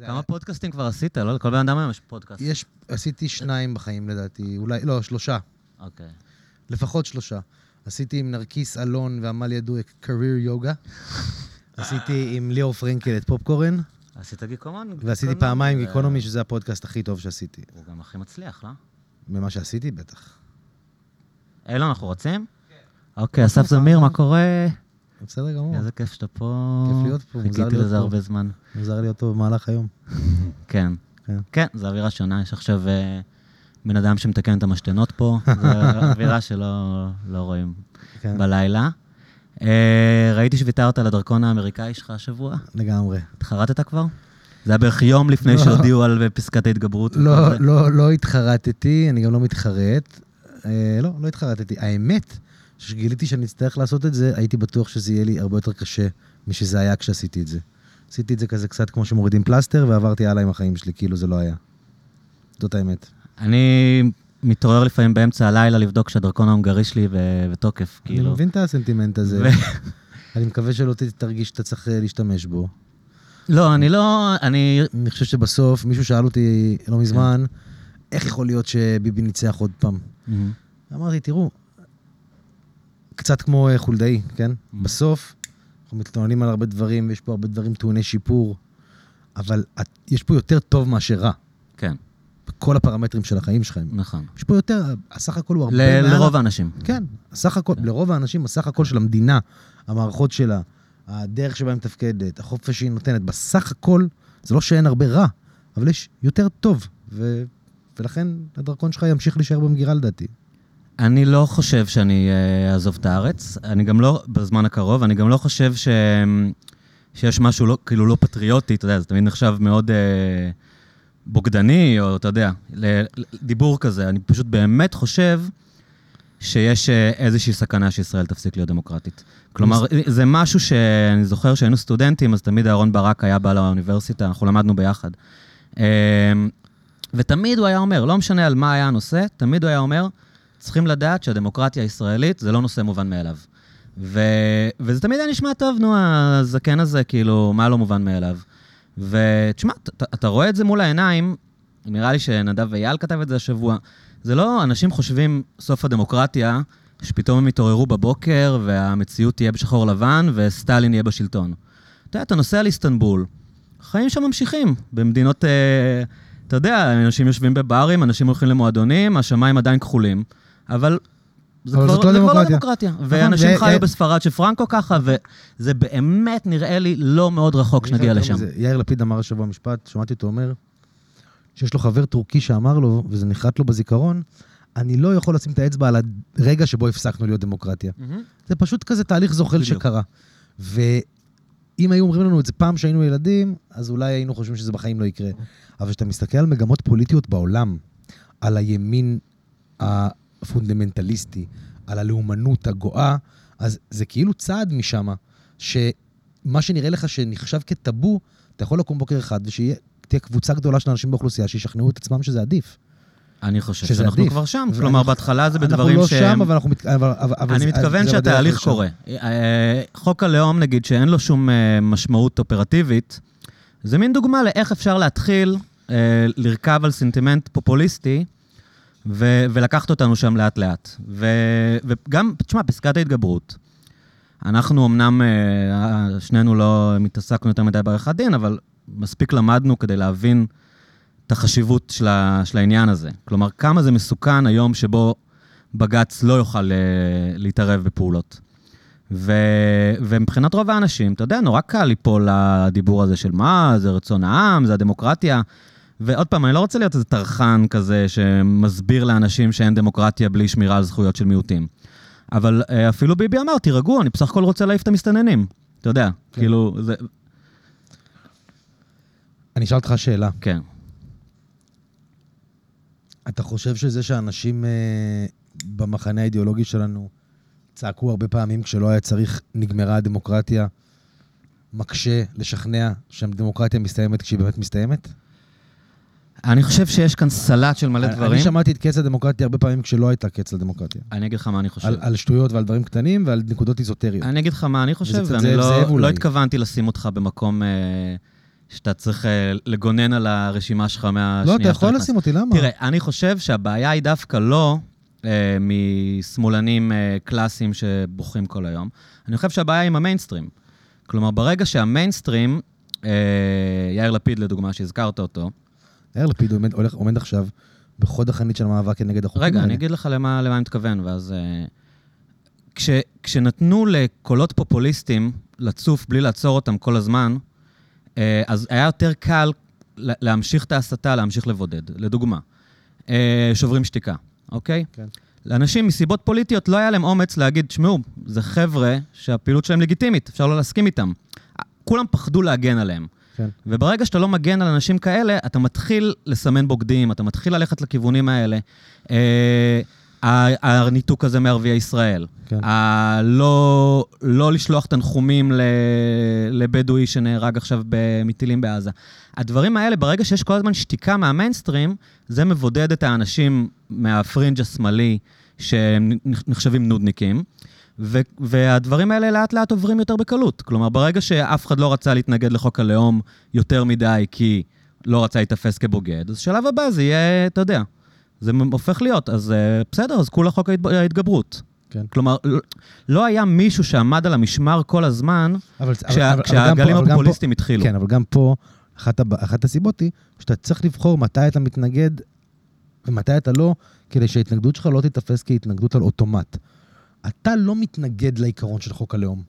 כמה פודקאסטים כבר עשית? לא לכל בן אדם היום יש פודקאסט. יש, עשיתי שניים בחיים לדעתי, אולי, לא, שלושה. אוקיי. לפחות שלושה. עשיתי עם נרקיס אלון ועמליה דואק career יוגה. עשיתי עם ליאור פרנקל את פופקורן, עשית גיקומן? ועשיתי גיקונומי, פעמיים ו- גיקונומי, שזה הפודקאסט הכי טוב שעשיתי. הוא גם הכי מצליח, לא? ממה שעשיתי, בטח. אילון, אנחנו רוצים? אוקיי, אסף זמיר, מה קורה? בסדר גמור. איזה כיף שאתה פה. כיף להיות פה, מוזר חיכיתי להיות לזה פה. הרבה זמן. מוזר להיות פה במהלך היום. כן. כן. כן, זו אווירה שונה. יש עכשיו אה, בן אדם שמתקן את המשתנות פה. זו אווירה שלא לא רואים כן, בלילה. אה, ראיתי שוויתרת על הדרכון האמריקאי שלך השבוע. לגמרי. התחרטת כבר? זה היה בערך יום לפני לא. שהודיעו על פסקת ההתגברות. לא. לא, לא התחרטתי, אני גם לא מתחרט. אה, לא, לא התחרטתי. האמת, שגיליתי שאני אצטרך לעשות את זה, הייתי בטוח שזה יהיה לי הרבה יותר קשה משזה היה כשעשיתי את זה. עשיתי את זה כזה קצת כמו שמורידים פלסטר, ועברתי הלאה עם החיים שלי, כאילו זה לא היה. זאת האמת. אני מתעורר לפעמים באמצע הלילה לבדוק שהדרכון ההונגרי שלי בתוקף, אני כאילו. מבין את הסנטימנט הזה. אני מקווה שלא תרגיש שאתה צריך אה, להשתמש בו. לא, אני לא... אני... אני חושב שבסוף, מישהו שאל אותי לא מזמן, איך יכול להיות שביבי ניצח עוד פעם? אמרתי, תראו, קצת כמו אה, חולדאי, כן? בסוף, אנחנו מתלוננים על הרבה דברים, ויש פה הרבה דברים טעוני שיפור, אבל את, יש פה יותר טוב מאשר רע, כן, בכל הפרמטרים של החיים שלכם. נכון. יש פה יותר, הסך הכל הוא הרבה ל- מעל... לרוב האנשים. כן, הסך הכל, לרוב האנשים, הסך הכל של המדינה, המערכות שלה, הדרך שבה היא מתפקדת, החופש שהיא נותנת, בסך הכל, זה לא שאין הרבה רע, אבל יש יותר טוב, ו... ולכן הדרכון שלך ימשיך להישאר במגירה לדעתי. אני לא חושב שאני אה, אעזוב את הארץ, אני גם לא, בזמן הקרוב, אני גם לא חושב ש... שיש משהו לא, כאילו לא פטריוטי, אתה יודע, זה תמיד נחשב מאוד אה, בוגדני, או אתה יודע, ל- ל- דיבור כזה. אני פשוט באמת חושב שיש אה, איזושהי סכנה שישראל תפסיק להיות דמוקרטית. כלומר, זה משהו שאני זוכר שהיינו סטודנטים, אז תמיד אהרן ברק היה בא לאוניברסיטה, אנחנו למדנו ביחד. אה, ותמיד הוא היה אומר, לא משנה על מה היה הנושא, תמיד הוא היה אומר, צריכים לדעת שהדמוקרטיה הישראלית זה לא נושא מובן מאליו. ו... וזה תמיד היה נשמע טוב, נו, הזקן הזה, כאילו, מה לא מובן מאליו? ותשמע, אתה, אתה רואה את זה מול העיניים, נראה לי שנדב אייל כתב את זה השבוע, זה לא, אנשים חושבים, סוף הדמוקרטיה, שפתאום הם יתעוררו בבוקר והמציאות תהיה בשחור לבן וסטלין יהיה בשלטון. אתה יודע, אתה נוסע לאיסטנבול, החיים שם ממשיכים. במדינות, אה, אתה יודע, אנשים יושבים בברים, אנשים הולכים למועדונים, השמיים עדיין כחולים, אבל זה אבל כבר, זאת לא זה כבר לא דמוקרטיה. דמוקרטיה. ואנשים ו- חיו ו- בספרד של פרנקו ככה, וזה באמת נראה לי לא מאוד רחוק שנגיע לשם. מזה, יאיר לפיד אמר השבוע משפט, שמעתי אותו אומר, שיש לו חבר טורקי שאמר לו, וזה נחרט לו בזיכרון, אני לא יכול לשים את האצבע על הרגע שבו הפסקנו להיות דמוקרטיה. זה פשוט כזה תהליך זוחל בדיוק. שקרה. ואם היו אומרים לנו את זה פעם שהיינו ילדים, אז אולי היינו חושבים שזה בחיים לא יקרה. אבל כשאתה מסתכל על מגמות פוליטיות בעולם, על הימין הפונדמנטליסטי, על הלאומנות הגואה, אז זה כאילו צעד משם, שמה שנראה לך שנחשב כטאבו, אתה יכול לקום בוקר אחד ושתהיה קבוצה גדולה של אנשים באוכלוסייה שישכנעו את עצמם שזה עדיף. אני חושב שזה שאנחנו עדיף. כבר שם. כלומר, בהתחלה זה בדברים אנחנו לא שהם... שם, אבל אנחנו... מת... אבל, אבל, אבל אני זה- מתכוון שהתהליך. קורה. אה, חוק הלאום, נגיד, שאין לו שום אה, משמעות אופרטיבית, זה מין דוגמה לאיך אפשר להתחיל אה, לרכב על סנטימנט פופוליסטי ו- ולקחת אותנו שם לאט-לאט. ו- וגם, תשמע, פסקת ההתגברות, אנחנו אמנם, אה, שנינו לא התעסקנו יותר מדי בעריכת דין, אבל מספיק למדנו כדי להבין את החשיבות של, ה- של העניין הזה. כלומר, כמה זה מסוכן היום שבו בג"ץ לא יוכל אה, להתערב בפעולות. ו... ומבחינת רוב האנשים, אתה יודע, נורא קל ליפול לדיבור הזה של מה, זה רצון העם, זה הדמוקרטיה. ועוד פעם, אני לא רוצה להיות איזה טרחן כזה שמסביר לאנשים שאין דמוקרטיה בלי שמירה על זכויות של מיעוטים. אבל אה, אפילו ביבי אמר, תירגעו, אני בסך הכל רוצה להעיף את המסתננים. אתה יודע, כן. כאילו, זה... אני אשאל אותך שאלה. כן. אתה חושב שזה שאנשים אה, במחנה האידיאולוגי שלנו צעקו הרבה פעמים כשלא היה צריך, נגמרה הדמוקרטיה, מקשה לשכנע שהדמוקרטיה מסתיימת כשהיא באמת מסתיימת? אני חושב שיש כאן סלט של מלא דברים. אני שמעתי את קץ הדמוקרטיה הרבה פעמים כשלא הייתה קץ לדמוקרטיה. אני אגיד לך מה אני חושב. על, על שטויות ועל דברים קטנים ועל נקודות איזוטריות. אני אגיד לך מה אני חושב, ואני לא. לא התכוונתי לשים אותך במקום אה, שאתה צריך אה, לגונן על הרשימה שלך מהשנייה לא, אתה יכול. לשים אותי, למה? תראה, אני חושב שהבעיה היא דווקא לא אה, משמאלנים אה, קלאסיים שבוכים כל היום, אני חושב שהבעיה היא עם המיינסטרים. כלומר, ברגע שהמיינסטרים, אה, יאיר לפיד לדוגמה, שהזכרת אותו, יאיר לפיד עומד, הולך, עומד עכשיו בחוד החנית של המאבק כנגד החוקים רגע, האלה. אני אגיד לך למה, למה אני מתכוון, ואז... אה, כש, כשנתנו לקולות פופוליסטים לצוף בלי לעצור אותם כל הזמן, אה, אז היה יותר קל לה- להמשיך את ההסתה, להמשיך לבודד. לדוגמה, אה, שוברים שתיקה, אוקיי? כן. לאנשים מסיבות פוליטיות לא היה להם אומץ להגיד, תשמעו, זה חבר'ה שהפעילות שלהם לגיטימית, אפשר לא להסכים איתם. כולם פחדו להגן עליהם. כן. וברגע שאתה לא מגן על אנשים כאלה, אתה מתחיל לסמן בוגדים, אתה מתחיל ללכת לכיוונים האלה. אה, הניתוק הזה מערביי ישראל. כן. ה- לא, לא לשלוח תנחומים לבדואי שנהרג עכשיו מטילים בעזה. הדברים האלה, ברגע שיש כל הזמן שתיקה מהמיינסטרים, זה מבודד את האנשים מהפרינג' השמאלי, שנחשבים נודניקים. ו- והדברים האלה לאט לאט עוברים יותר בקלות. כלומר, ברגע שאף אחד לא רצה להתנגד לחוק הלאום יותר מדי כי לא רצה להיתפס כבוגד, אז שלב הבא זה יהיה, אתה יודע, זה הופך להיות, אז אה, בסדר, אז כולה חוק ההתב- ההתגברות. כן. כלומר, לא- לא היה מישהו שעמד על המשמר כל הזמן אבל, כשה- אבל- כשהגלים אבל גם פה- הפופוליסטיים התחילו. כן, אבל גם פה, אחת, אחת הסיבות היא שאתה צריך לבחור מתי אתה מתנגד ומתי אתה לא, כדי שההתנגדות שלך לא תיתפס כהתנגדות על אוטומט. אתה לא מתנגד לעיקרון של חוק הלאום.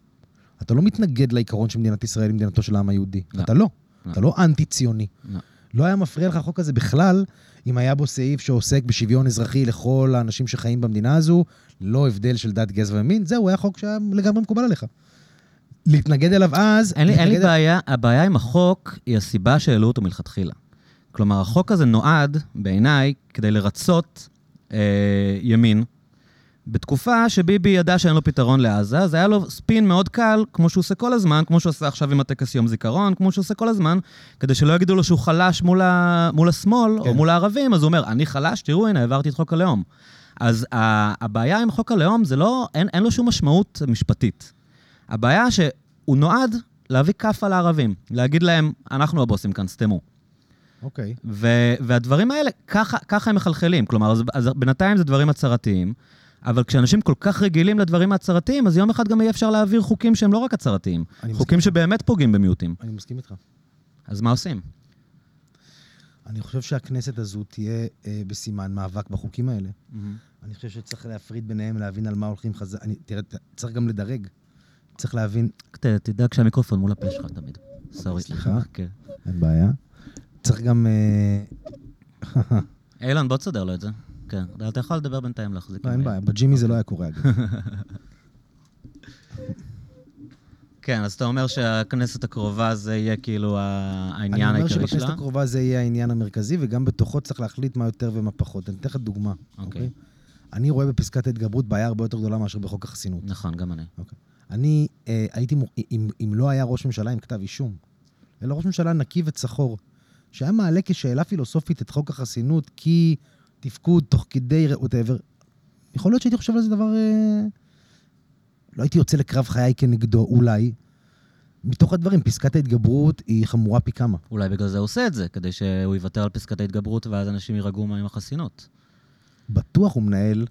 אתה לא מתנגד לעיקרון שמדינת ישראל היא מדינתו של העם היהודי. לא. אתה לא. לא. אתה לא אנטי-ציוני. לא. לא היה מפריע לך החוק הזה בכלל, אם היה בו סעיף שעוסק בשוויון אזרחי לכל האנשים שחיים במדינה הזו, ללא הבדל של דת, גזע ומין, זהו, היה חוק שהיה לגמרי מקובל עליך. להתנגד אליו אז... אין לי, אין לי בעיה, הבעיה עם החוק היא הסיבה שהעלו אותו מלכתחילה. כלומר, החוק הזה נועד, בעיניי, כדי לרצות אה, ימין. בתקופה שביבי ידע שאין לו פתרון לעזה, אז היה לו ספין מאוד קל, כמו שהוא עושה כל הזמן, כמו שהוא עושה עכשיו עם הטקס יום זיכרון, כמו שהוא עושה כל הזמן, כדי שלא יגידו לו שהוא חלש מול, ה, מול השמאל כן. או מול הערבים, אז הוא אומר, אני חלש, תראו, הנה, העברתי את חוק הלאום. אז ה- הבעיה עם חוק הלאום זה לא, אין, אין לו שום משמעות משפטית. הבעיה שהוא נועד להביא כאפה לערבים, להגיד להם, אנחנו הבוסים כאן, סתמו. אוקיי. ו- והדברים האלה, ככה, ככה הם מחלחלים. כלומר, אז, אז בינתיים זה דברים הצהרתיים, אבל כשאנשים כל כך רגילים לדברים ההצהרתיים, אז יום אחד גם יהיה אפשר להעביר חוקים שהם לא רק הצהרתיים. חוקים מסכים. שבאמת פוגעים במיעוטים. אני מסכים איתך. אז מה עושים? אני חושב שהכנסת הזו תהיה אה, בסימן מאבק בחוקים האלה. אני חושב שצריך להפריד ביניהם, להבין על מה הולכים חזק. אני, תראה, צריך גם לדרג. צריך להבין, תדאג שהמיקרופון מול הפה שלך תמיד. סורי. סליחה. כן. אין בעיה. צריך גם... אה, אילן, בוא תסדר לו את זה. כן, אתה יכול לדבר בינתיים להחזיק. לא, אין. בעיה, בג'ימי זה לא היה קורה, אגב. כן, אז אתה אומר שהכנסת הקרובה זה יהיה כאילו העניין אני אומר העיקרי שבכנסת שלה? הקרובה זה יהיה העניין המרכזי, וגם בתוכו צריך להחליט מה יותר ומה פחות. אני אתן לך דוגמה, אוקיי. אוקיי? אני רואה בפסקת ההתגברות בעיה הרבה יותר גדולה מאשר בחוק החסינות. נכון, גם אני. אני אה, הייתי, אם, אם לא היה ראש ממשלה עם כתב אישום, אלא ראש ממשלה נקי וצחור, שהיה מעלה כשאלה פילוסופית את חוק החסינות כי תפקוד תוך כדי whatever, יכול להיות שהייתי חושב על זה דבר... אה, לא הייתי יוצא לקרב חיי כנגדו, אולי. מתוך הדברים, פסקת ההתגברות היא חמורה פי כמה. אולי בגלל זה הוא עושה את זה, כדי שהוא יוותר על פסקת ההתגברות ואז אנשים יירגעו מה עם החסינות. בטוח הוא מנהל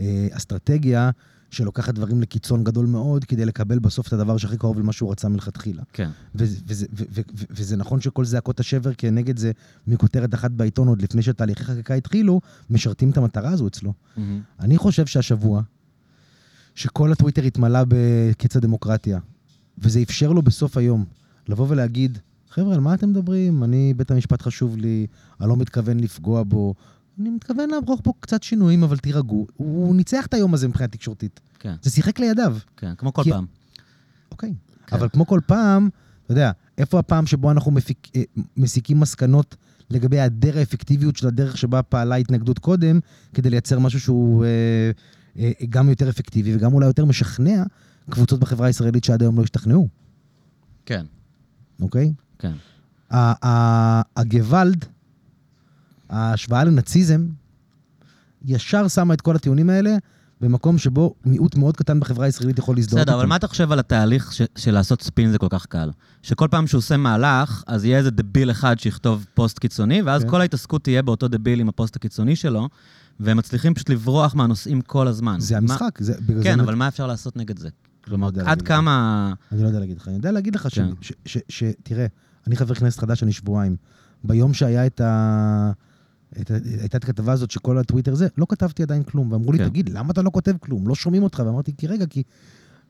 אה, אסטרטגיה שלוקחת דברים לקיצון גדול מאוד, כדי לקבל בסוף את הדבר שהכי קרוב למה שהוא רצה מלכתחילה. כן. וזה, וזה, ו- ו- ו- וזה נכון שכל זעקות השבר כנגד זה, מכותרת אחת בעיתון עוד לפני שתהליכי חקיקה התחילו, משרתים את המטרה הזו אצלו. מהמם. אני חושב שהשבוע, שכל הטוויטר התמלא בקץ הדמוקרטיה, וזה אפשר לו בסוף היום לבוא ולהגיד, חבר'ה, על מה אתם מדברים? אני, בית המשפט חשוב לי, אני לא מתכוון לפגוע בו. אני מתכוון לערוך פה קצת שינויים, אבל תירגעו. הוא ניצח את היום הזה מבחינה תקשורתית. כן, זה שיחק לידיו. כן, כמו כל כי- פעם. אוקיי. כן. אבל כמו כל פעם, אתה יודע, איפה הפעם שבו אנחנו מפיק, אה, מסיקים מסקנות לגבי היעדר האפקטיביות של הדרך שבה פעלה התנגדות קודם, כדי לייצר משהו שהוא אה, אה, גם יותר אפקטיבי וגם אולי יותר משכנע קבוצות בחברה הישראלית שעד היום לא השתכנעו, כן, אוקיי? כן. הגוואלד, ההשוואה לנאציזם, ישר שמה את כל הטיעונים האלה במקום שבו מיעוט מאוד קטן בחברה הישראלית יכול להזדהות בסדר, אבל מה אתה חושב על התהליך ש- של לעשות ספין זה כל כך קל? שכל פעם שהוא עושה מהלך, אז יהיה איזה דביל אחד שיכתוב פוסט קיצוני, ואז כן. כל ההתעסקות תהיה באותו דביל עם הפוסט הקיצוני שלו, והם מצליחים פשוט לברוח מהנושאים כל הזמן. זה מה- המשחק, זה, בגלל כן, זה אבל מה אפשר לעשות נגד זה? כלומר, יודע עד. כמה... אני לא יודע להגיד לך. אני יודע להגיד לך ש... כן. ש... ש... ש... תראה, אני חבר כנסת חדש, אני שבועיים. ביום שהיה את ה... הייתה את הכתבה הזאת שכל הטוויטר זה, לא כתבתי עדיין כלום. ואמרו לי, כן. תגיד, למה אתה לא כותב כלום? לא שומעים אותך. ואמרתי, כי רגע, כי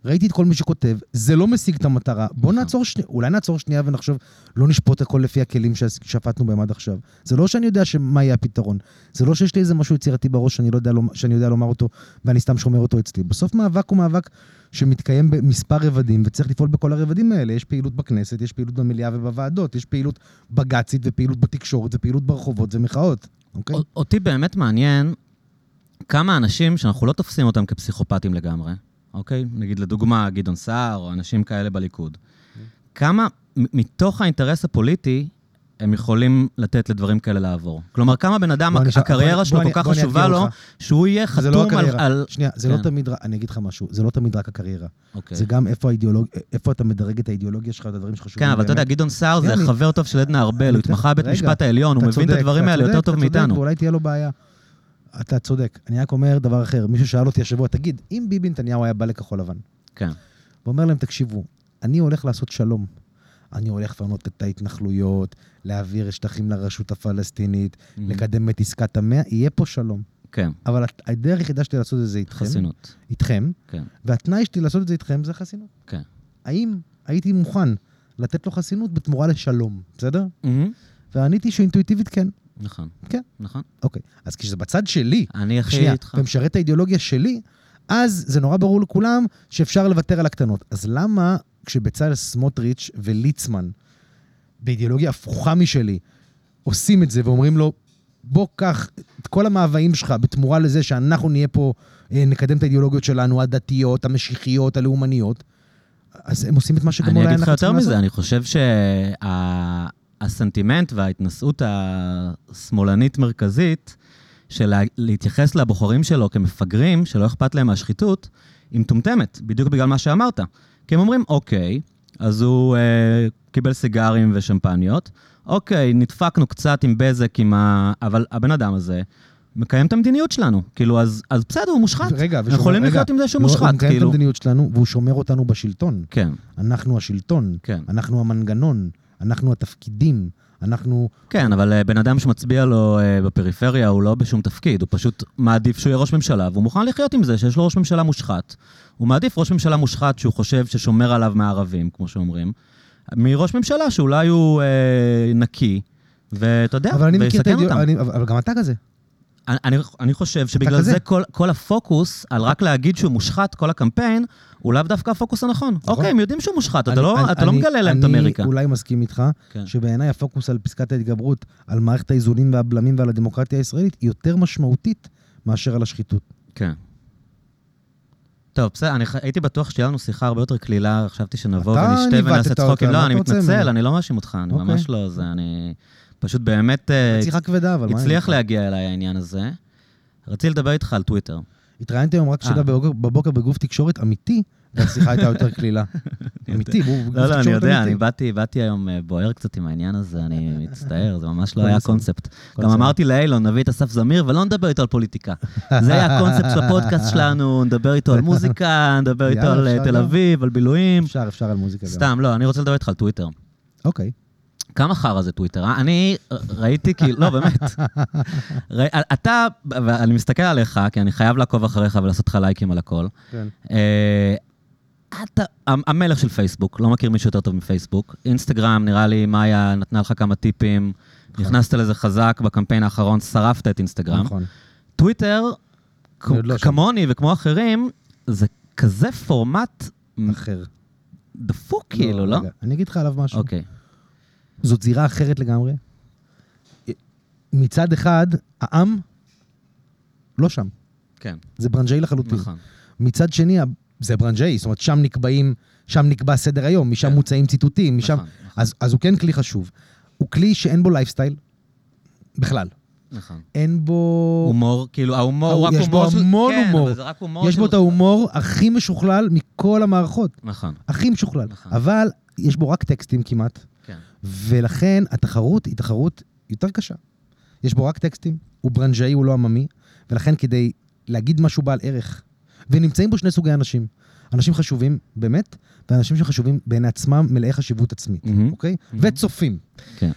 ראיתי את כל מי שכותב, זה לא משיג את המטרה. בוא נכון. נעצור שנייה, אולי נעצור שנייה ונחשוב, לא נשפוט הכל לפי הכלים ששפטנו בהם עד עכשיו. זה לא שאני יודע מה יהיה הפתרון. זה לא שיש לי איזה משהו יצירתי בראש שאני, לא יודע, שאני יודע לומר אותו, ואני סתם שומר אותו אצלי. בסוף מאבק הוא מאבק שמתקיים במספר רבדים, וצריך לפעול בכל הרבדים האלה. יש פעילות בכנסת, יש פעילות במליאה ובוועדות, יש פעילות בג"צית ופעילות בתקשורת ופעילות ברחובות ומחאות, אוקיי? אותי באמת מעניין כמה אנשים שאנחנו לא תופסים אותם כפסיכופטים לגמרי, אוקיי? נגיד לדוגמה גדעון סער או אנשים כאלה בליכוד. כמה מ- מתוך האינטרס הפוליטי הם יכולים לתת לדברים כאלה לעבור? כלומר, כמה בן אדם, בוא הקריירה בוא- שלו בוא כל כך חשובה לו, אותך. שהוא יהיה לא חתום על... הקריירה. על... שנייה, זה כן. לא תמיד, אני אגיד לך משהו, זה לא תמיד רק הקריירה. אוקיי. זה גם איפה האידיאולוג... איפה אתה מדרג את האידיאולוגיה שלך, את הדברים שחשובים כן, אבל אתה יודע. גדעון סער זה אני- חבר טוב של עדנה ארבל, הוא התמחה בבית המשפט העליון, הוא אתה מבין את צודק, הדברים אתה האלה יותר צודק, טוב אתה צודק, מאיתנו. ואולי תהיה לו בעיה. אתה צודק. אני רק אומר דבר אחר. מישהו שאל אותי השבוע, תגיד, אם ביבי נתניהו היה בא לכחול לבן, כן. ואומר להם, תקשיבו, אני הולך לעשות שלום. אני הולך לפנות את ההתנחלויות, להעביר שטחים לרשות הפלסטינית, לקדם את עסקת המאה, יהיה פה שלום. כן, אבל הדרך היחידה שלי לעשות את זה איתכם, חסינות. איתכם, כן, והתנאי שלי לעשות את זה איתכם זה חסינות. כן. האם הייתי מוכן לתת לו חסינות בתמורה לשלום, בסדר? מהמם. ועניתי שאינטואיטיבית כן. נכון. כן. נכון. אוקיי, אז כשזה בצד שלי, אני הכי שנייה, איתך. ומשרת האידיאולוגיה שלי, אז זה נורא ברור לכולם שאפשר לוותר על הקטנות. אז למה כשבצלאל סמוטריץ' וליצמן, באידיאולוגיה הפוכה משלי, עושים את זה ואומרים לו, בוא קח את כל המאוויים שלך בתמורה לזה שאנחנו נהיה פה, אה, נקדם את האידיאולוגיות שלנו, הדתיות, המשיחיות, הלאומניות, אז הם עושים את מה שגם אני אולי אגיד לך אנחנו יותר צריכים לעשות. מזה, אני חושב שהסנטימנט וההתנשאות השמאלנית-מרכזית של לה- להתייחס לבוחרים שלו כמפגרים, שלא אכפת להם מהשחיתות, היא מטומטמת, בדיוק בגלל מה שאמרת. כי הם אומרים, אוקיי, אז הוא אה, קיבל סיגרים ושמפניות, אוקיי, נדפקנו קצת עם בזק, עם ה... אבל הבן אדם הזה מקיים את המדיניות שלנו. כאילו, אז, אז בסדר, הוא מושחת. רגע, אנחנו יכולים לחיות עם זה שהוא לא, הוא מושחת, מקיים את כאילו. המדיניות שלנו, והוא שומר אותנו בשלטון. כן, אנחנו השלטון, כן. אנחנו המנגנון, אנחנו התפקידים, אנחנו... כן, אבל אה, בן אדם שמצביע לו אה, בפריפריה הוא לא בשום תפקיד, הוא פשוט מעדיף שהוא יהיה ראש ממשלה, והוא מוכן לחיות עם זה שיש לו ראש ממשלה מושחת. הוא מעדיף ראש ממשלה מושחת שהוא חושב ששומר עליו מהערבים, כמו שאומרים, מראש ממשלה שאולי הוא אה, נקי, ואתה יודע, אני ויסכן אותם. האידיאולוגיה, אבל אבל גם אתה כזה. אני, אני, חושב שבגלל. זה כל, כל הפוקוס על רק להגיד שהוא מושחת, כל הקמפיין, הוא לאו דווקא הפוקוס הנכון. נכון. אוקיי, הם יודעים שהוא מושחת, אתה אני- לא, אני- אתה לא מגלה להם את אמריקה. אני אולי מסכים איתך, כן. שבעיניי הפוקוס על פסקת ההתגברות, על מערכת האיזונים והבלמים ועל הדמוקרטיה הישראלית, היא יותר משמעותית מאשר על השחיתות. כן. טוב, בסדר, אני הייתי בטוח שתהיה לנו שיחה הרבה יותר קלילה, חשבתי שנבוא אתה ונשתה ונעשה צחוקים. לא, אני אתה מתנצל? אני לא מאשים אותך, אני אוקיי. ממש לא זה, אני פשוט באמת אה, שיחה כבדה, אבל מה... הצליח? להגיע אליי העניין הזה. רציתי לדבר איתך על טוויטר. התראיינתי היום רק אה. שתדע בבוקר- בגוף תקשורת אמיתי, והשיחה הייתה יותר קלילה. אמיתי, הוא גוף לא, לא, אני תקשורת יודע, אמיתי. אני באתי, היום אה, בוער קצת עם העניין הזה, אני מצטער, זה ממש לא היה. קונספט. גם. אמרתי לאילון, נביא את אסף זמיר ולא נדבר איתו על פוליטיקה. זה היה הקונספט של הפודקאסט שלנו, נדבר איתו על מוזיקה, נדבר איתו על אה, תל. אביב, על בילויים. אפשר, אפשר על מוזיקה. סתם, לא, אני רוצה לדבר איתך על טוויטר. אוקיי. כמה חרא זה טוויטר? אה? אני ראיתי כאילו, לא, באמת. ראי- אתה, ואני מסתכל עליך, כי אני חייב לעקוב אחריך ולעשות לך לייקים על הכל. כן. אה, אתה המ- המלך של פייסבוק, לא מכיר מישהו יותר טוב מפייסבוק. אינסטגרם, נראה לי, מאיה נתנה לך כמה טיפים. נכנסת לזה חזק בקמפיין האחרון, שרפת את אינסטגרם. נכון. טוויטר, לא. כמוני וכמו אחרים, זה כזה פורמט אחר. דפוק, כאילו, לא? רגע, אני אגיד לך עליו משהו. אוקיי. זאת זירה אחרת לגמרי. מצד אחד, העם לא שם. כן, זה ברנג'אי לחלוטין. נכון. מצד שני, זה ברנג'אי, זאת אומרת, שם נקבעים, שם נקבע סדר היום, משם כן. מוצאים ציטוטים, משם... נכון, נכון. אז, אז הוא כן כלי חשוב. הוא כלי שאין בו לייפסטייל, בכלל. נכון. אין בו... הומור, כאילו, ההומור הוא רק יש הומור בו של... המון כן, הומור. אבל זה רק הומור יש בו את ההומור הכי משוכלל מכל המערכות. נכון, הכי משוכלל. נכון. אבל יש בו רק טקסטים כמעט, כן. ולכן התחרות היא תחרות יותר קשה. יש בו רק טקסטים, הוא ברנז'אי, הוא לא עממי, ולכן כדי להגיד משהו בעל ערך, ונמצאים בו שני סוגי אנשים. אנשים חשובים באמת, ואנשים שחשובים בעיני עצמם מלאי חשיבות עצמית, מהמם. אוקיי? מהמם. וצופים. כן.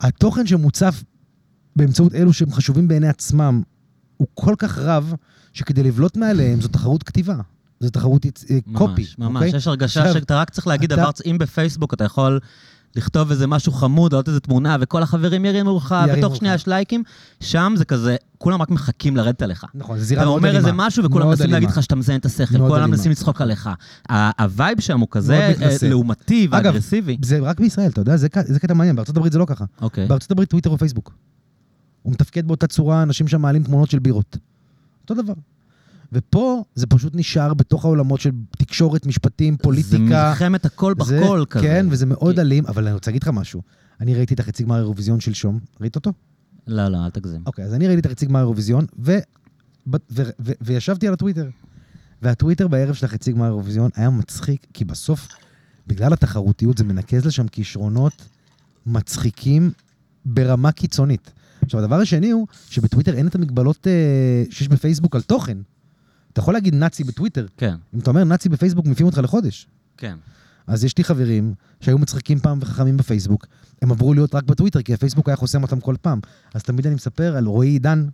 התוכן שמוצף באמצעות אלו שהם חשובים בעיני עצמם, הוא כל כך רב, שכדי לבלוט מעליהם זו תחרות כתיבה. זו תחרות אה, copy, ממש, ממש. אוקיי? יש הרגשה עכשיו, שאתה רק צריך להגיד אתה- דבר, אם בפייסבוק אתה יכול לכתוב איזה משהו חמוד, לעלות איזה תמונה, וכל החברים ירימו לך, ירימו ותוך. שנייה יש לייקים, שם זה כזה, כולם רק מחכים לרדת עליך. נכון, זו זירה אתה מאוד אומר אלימה. איזה משהו וכולם מנסים להגיד. לך שאתה מזיין את השכל, כולם. מנסים לצחוק עליך. ה vibe שם הוא כזה. אה, לעומתי אגב, ואגרסיבי. זה רק בישראל, אתה יודע, זה קטע מעניין, בארצות הברית זה לא ככה. אוקיי. בארצות הברית טוויטר או פייסבוק. הוא מתפקד באותה צורה, אנשים שם מעלים תמונות של בירות. אותו דבר. ופה זה פשוט נשאר בתוך העולמות של תקשורת, משפטים, זה פוליטיקה. מלחמת הכל זה- בכל כזה. כן, וזה מאוד כי- אלים, אבל אני רוצה להגיד לך משהו. אני ראיתי את החצי גמר האירוויזיון שלשום, ראית אותו? לא, לא, אל תגזים. אוקיי, אז אני ראיתי את החצי גמר האירוויזיון, ו... ב- ו... ו... וישבתי על הטוויטר. והטוויטר בערב של החצי גמר האירוויזיון היה מצחיק, כי בסוף, בגלל התחרותיות, זה מנקז לשם כישרונות מצחיקים ברמה קיצונית. עכשיו, הדבר השני הוא שבטוויטר אין את המגבלות אה, שיש בפייסבוק על תוכן. אתה יכול להגיד נאצי בטוויטר. כן, אם אתה אומר נאצי בפייסבוק, מפיעים אותך לחודש. כן. אז יש לי חברים שהיו מצחיקים פעם וחכמים בפייסבוק, הם עברו להיות רק בטוויטר, כי הפייסבוק היה חוסם אותם כל פעם. אז תמיד אני מספר על רועי עידן,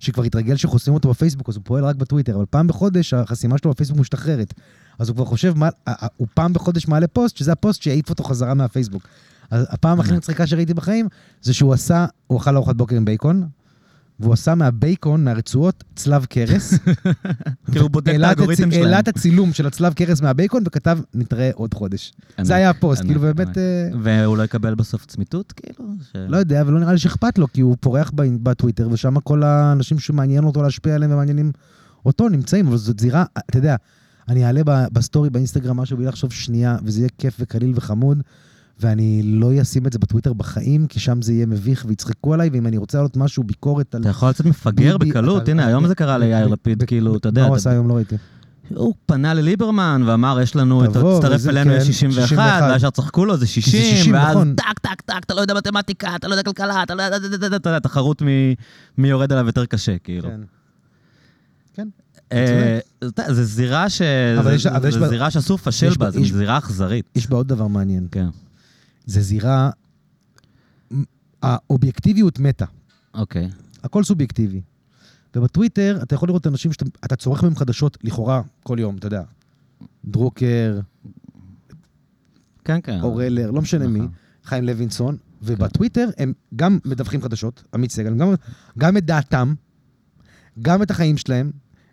שכבר התרגל שחוסמים אותו בפייסבוק, אז הוא פועל רק בטוויטר, אבל פעם בחודש החסימה שלו בפייסבוק משתחררת. אז הוא כבר חושב, מה, הוא פעם בחודש מעלה פוסט, שזה הפוסט שיעיף אותו חזרה מהפייסבוק. אז הפעם הכי. מצחיקה שראיתי בחיים, זה שהוא עשה, הוא אכל ארוחת בוקר עם בייקון, והוא עשה מהבייקון, מהרצועות, צלב קרס. כאילו הוא בודק את האלגוריתם שלהם. העלה את הצילום של הצלב קרס מהבייקון וכתב, נתראה עוד חודש. זה היה הפוסט, כאילו. באמת, אה, והוא לא יקבל בסוף צמיתות, כאילו? לא יודע, ולא נראה לי שאכפת לו, כי הוא פורח בטוויטר, ושם כל האנשים שמעניין אותו להשפיע עליהם ומעניינים אותו נמצאים, אבל זאת זירה, אתה יודע, אני אעלה ב story באינסטגרם משהו בלי לחשוב שנייה, וזה יהיה כיף וקליל וחמוד, ואני לא אשים את זה בטוויטר בחיים, כי שם זה יהיה מביך ויצחקו עליי, ואם אני רוצה להעלות משהו, ביקורת על... אתה יכול לצאת מפגר בקלות, אתה- הנה, היום זה קרה ליאיר לפיד, כאילו, אתה יודע, מה הוא אתה- עשה היום? לא ראיתי. הוא פנה לליברמן ואמר, יש לנו, את- תצטרף אלינו כן, ל-61, 61. והשאר צחקו לו, זה 60, 60, ואז נכון. טק, טק, טק, אתה לא יודע מתמטיקה, אתה לא יודע כלכלה, אתה לא יודע, אתה יודע, תחרות מי- מי יורד עליו יותר קשה, כאילו. כן. כן. אה, אתה זו זירה יש- יש שאסור לפשל יש בה, זו יש- זירה אכזרית. יש בה עוד דבר מעניין. כן, זה זירה... האובייקטיביות מתה. אוקיי. הכל סובייקטיבי. ובטוויטר אתה יכול לראות אנשים שאתה אתה צורך מהם חדשות לכאורה כל יום, אתה יודע. דרוקר, כן, כן. אורלר, לא משנה מי, נכון. חיים לוינסון, ובטוויטר הם גם מדווחים חדשות, עמית סגל, גם, גם את דעתם, גם את החיים שלהם,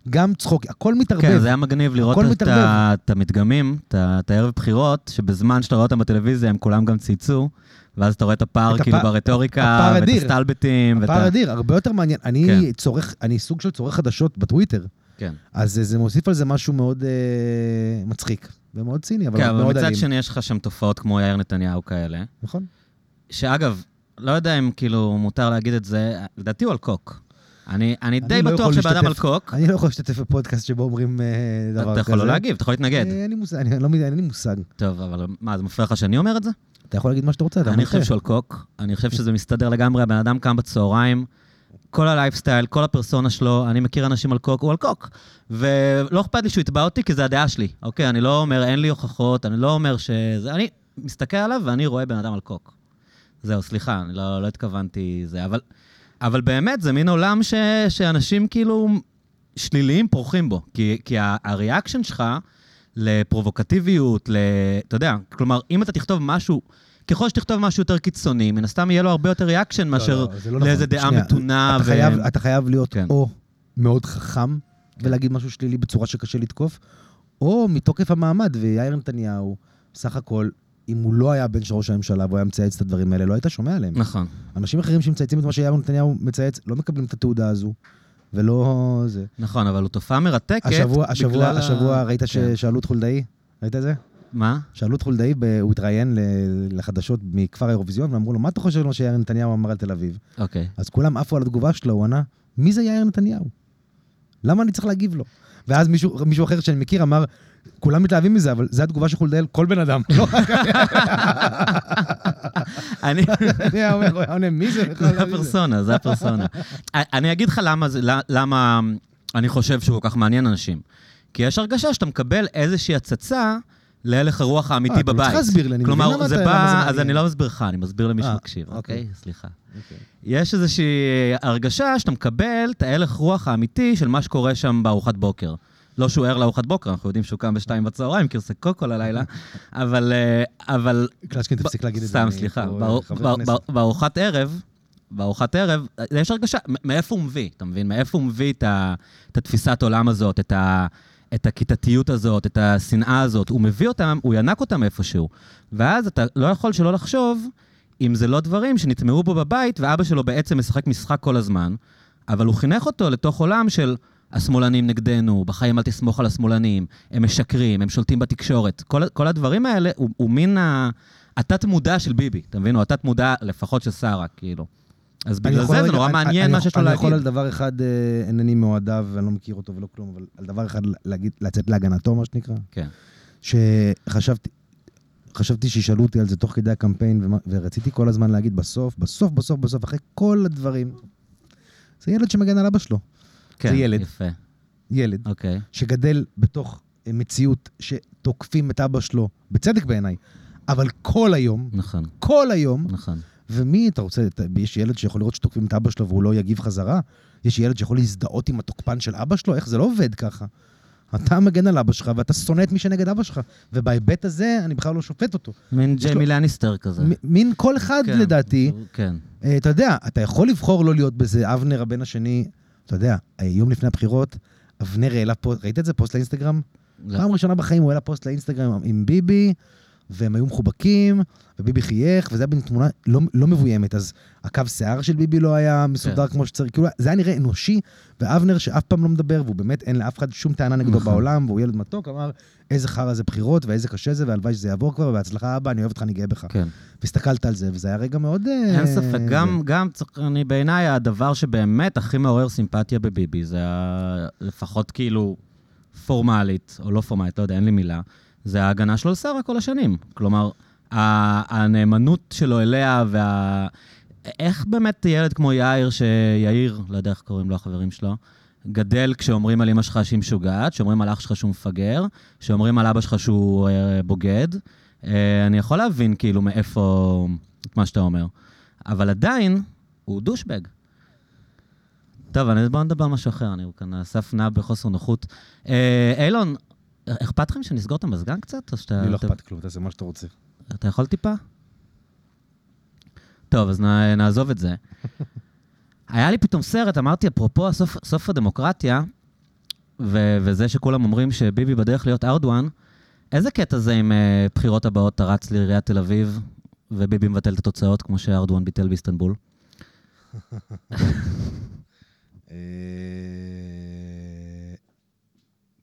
גם צחוק, הכל מתערבב. כן, זה היה מגניב לראות את את המדגמים, את הערב בחירות, שבזמן שאתה רואה אותם בטלוויזיה הם כולם גם צייצו, ואז אתה רואה את הפער כאילו הפער- ברטוריקה, ואת. הסטלבטים, הפער. אדיר, הרבה יותר מעניין. אני כן. צורך, אני סוג של צורך חדשות בטוויטר, כן. אז זה, מוסיף על זה משהו מאוד אה, מצחיק, ומאוד ציני, אבל כן, אבל מאוד מצד אלים. שני יש לך שם תופעות כמו יאיר נתניהו כאלה, נכון? שאגב, לא יודע אם כאילו מותר להגיד את זה, לדעתי הוא על קוק. אני, אני די לא בטוח שבן אדם על קוק, אני לא יכול להשתתף בפודקאסט שבו אומרים אה, דבר כזה. אתה יכול לא להגיב, אתה יכול להתנגד. אה, אין לי מושג, אני לא אין לי מושג. טוב, אבל מה, זה מפריע לך שאני אומר את זה? אתה יכול להגיד מה שאתה רוצה, אתה אני. חושב שהוא על קוק, אני חושב שזה מסתדר לגמרי, הבן אדם קם בצהריים, כל הלייפסטייל, כל הפרסונה שלו, אני מכיר אנשים על קוק, הוא על קוק. ולא אכפת לי שהוא יתבע אותי, כי זה הדעה שלי, אוקיי? אני לא אומר, אין לי הוכחות, אני לא אומר שזה... אני מסתכל עליו ואני רואה בן אדם על קוק. זהו, סליחה, אני לא, לא התכוונתי זה, אבל, אבל באמת, זה מין עולם ש, שאנשים כאילו שליליים פורחים בו. כי, כי ה reaction שלך לפרובוקטיביות, ל... אתה יודע, כלומר, אם אתה תכתוב משהו, ככל שתכתוב משהו יותר קיצוני, מן הסתם יהיה לו הרבה יותר reaction מאשר לא, זה לא נכון. לאיזה דעה שנייה, מתונה. אתה חייב- אתה חייב להיות כן. או מאוד חכם ולהגיד משהו שלילי בצורה שקשה לתקוף, או מתוקף המעמד, ויאיר נתניהו, סך הכל, אם הוא לא היה בן של ראש הממשלה והוא היה מצייץ את הדברים האלה, לא היית שומע עליהם. נכון. אנשים אחרים שמצייצים את מה שיאיר נתניהו מצייץ, לא מקבלים את התעודה הזו, ולא זה. נכון, אבל הוא תופעה מרתקת. השבוע, השבוע, בגלל השבוע ראית כן. ששאלו את חולדאי? ראית את זה? מה? שאלו את חולדאי, ב- הוא התראיין לחדשות מכפר האירוויזיון, ואמרו לו, מה אתה חושב לו שיאיר נתניהו אמר על תל אביב? אוקיי. אז כולם עפו על התגובה שלו, הוא ענה, מי זה יאיר נתניהו? למה אני צריך להגיב לו? ואז מישהו, מישהו אחר שאני מכיר אמר, כולם מתלהבים מזה, אבל זו התגובה של חולדאי על כל בן אדם. לא אני... אומר, עונה, מי זה? בכלל? זה הפרסונה, זה הפרסונה. אני אגיד לך למה, אני חושב שהוא כל כך מעניין אנשים. כי יש הרגשה שאתה מקבל איזושהי הצצה להלך הרוח אה, האמיתי אתה לא בבית. צריך להסביר לי, אני מבין למה זה אתה- בא, אז. אני לא מסביר לך, אני מסביר למי אה, שמקשיב, אוקיי. אוקיי? סליחה. אוקיי. יש איזושהי הרגשה שאתה מקבל את ההלך רוח האמיתי של מה שקורה שם בארוחת בוקר. לא שהוא ער לארוחת בוקר, אנחנו יודעים שהוא קם בשתיים בצהריים, כי הוא עושה קוקו ללילה, אבל, אה, אבל קלצ'קין, תפסיק להגיד את זה. סתם, סליחה. בארוחת ערב, בארוחת ערב, יש הרגשה, מאיפה הוא מביא, אתה מבין? מאיפה הוא מביא את התפיסת עולם הזאת, את ה... את הכיתתיות הזאת, את השנאה הזאת, הוא מביא אותם, הוא ינק אותם איפשהו. ואז אתה לא יכול שלא לחשוב אם זה לא דברים שנטמעו בו בבית, ואבא שלו בעצם משחק משחק כל הזמן, אבל הוא חינך אותו לתוך עולם של השמאלנים נגדנו, בחיים אל תסמוך על השמאלנים, הם משקרים, הם שולטים בתקשורת. כל, כל הדברים האלה הוא, הוא מין ה- התת-מודע של ביבי, אתה מבין? או התת-מודע לפחות של שרה, כאילו. אז בגלל זה זה נורא מעניין מה שיש לו אני יכול להגיד. על דבר אחד, אה, אינני מאוהדיו, ואני לא מכיר אותו ולא כלום, אבל על דבר אחד להגיד, לצאת להגנתו, מה שנקרא. כן. שחשבתי, חשבתי שישאלו אותי על זה תוך כדי הקמפיין, ורציתי כל הזמן להגיד בסוף, בסוף, בסוף, בסוף, אחרי כל הדברים, זה ילד שמגן על אבא שלו. כן, ילד. יפה, ילד אוקיי. שגדל בתוך אה, מציאות שתוקפים את אבא שלו, בצדק בעיניי, אבל כל היום, נכון, כל היום, נכון. ומי אתה רוצה, יש ילד שיכול לראות שתוקפים את אבא שלו והוא לא יגיב חזרה? יש ילד שיכול להזדהות עם התוקפן של אבא שלו? איך זה לא עובד ככה? אתה מגן על אבא שלך ואתה שונא את מי שנגד אבא שלך, ובהיבט הזה אני בכלל לא שופט אותו. מין ג'יימי לניסטר כזה. מין כל אחד כן, לדעתי, כן. אה, אתה יודע, אתה יכול לבחור לא להיות בזה, אבנר הבן השני, אתה יודע, יום לפני הבחירות, אבנר העלה פוסט, ראית את זה? פוסט לאינסטגרם? לא. פעם ראשונה בחיים הוא העלה פוסט לאינסטגרם עם ביבי, והם היו מחובקים, וביבי חייך, וזה היה בין תמונה לא, לא מבוימת, אז הקו שיער של ביבי לא היה מסודר כן. כמו שצריך, כאילו זה היה נראה אנושי, ואבנר שאף פעם לא מדבר, והוא באמת אין לאף אחד שום טענה נגדו נכון. בעולם, והוא ילד מתוק, אמר, איזה חרא זה בחירות, ואיזה קשה זה, והלוואי שזה יעבור כבר, ובהצלחה אבא, אני אוהב אותך, אני גאה בך. כן. והסתכלת על זה, וזה היה רגע מאוד... אה, אין ספק. גם, גם, אני בעיניי, הדבר שבאמת הכי מעורר סימפתיה בביבי, זה ה... לפחות כאילו פורמלית, או לא פורמלית, לא יודע, אין לי מילה, זה ההגנה שלו על שרה כל השנים. כלומר, הנאמנות שלו אליה, וה... איך באמת ילד כמו יאיר, שיאיר, לא יודע איך קוראים לו החברים שלו, גדל כשאומרים על אמא שלך שהיא משוגעת, שאומרים על אח שלך שהוא מפגר, שאומרים על אבא שלך שהוא אה, בוגד. אה, אני יכול להבין כאילו מאיפה את מה שאתה אומר. אבל עדיין, הוא דושבג. טוב, אני- בוא נדבר על משהו אחר, אני כאן, אסף נע בחוסר נוחות. אה, אילון, אכפת לכם שנסגור את המזגן קצת? או שאתה... לי לא אכפת כלום, תעשה מה שאתה רוצה. אתה יכול טיפה? טוב, אז נעזוב את זה. היה לי פתאום סרט, אמרתי, אפרופו סוף הדמוקרטיה, ו- וזה שכולם אומרים שביבי בדרך להיות ארדואן, איזה קטע זה עם uh, בחירות הבאות אתה רץ לעיריית תל אביב, וביבי מבטל את התוצאות, כמו שארדואן ביטל באיסטנבול?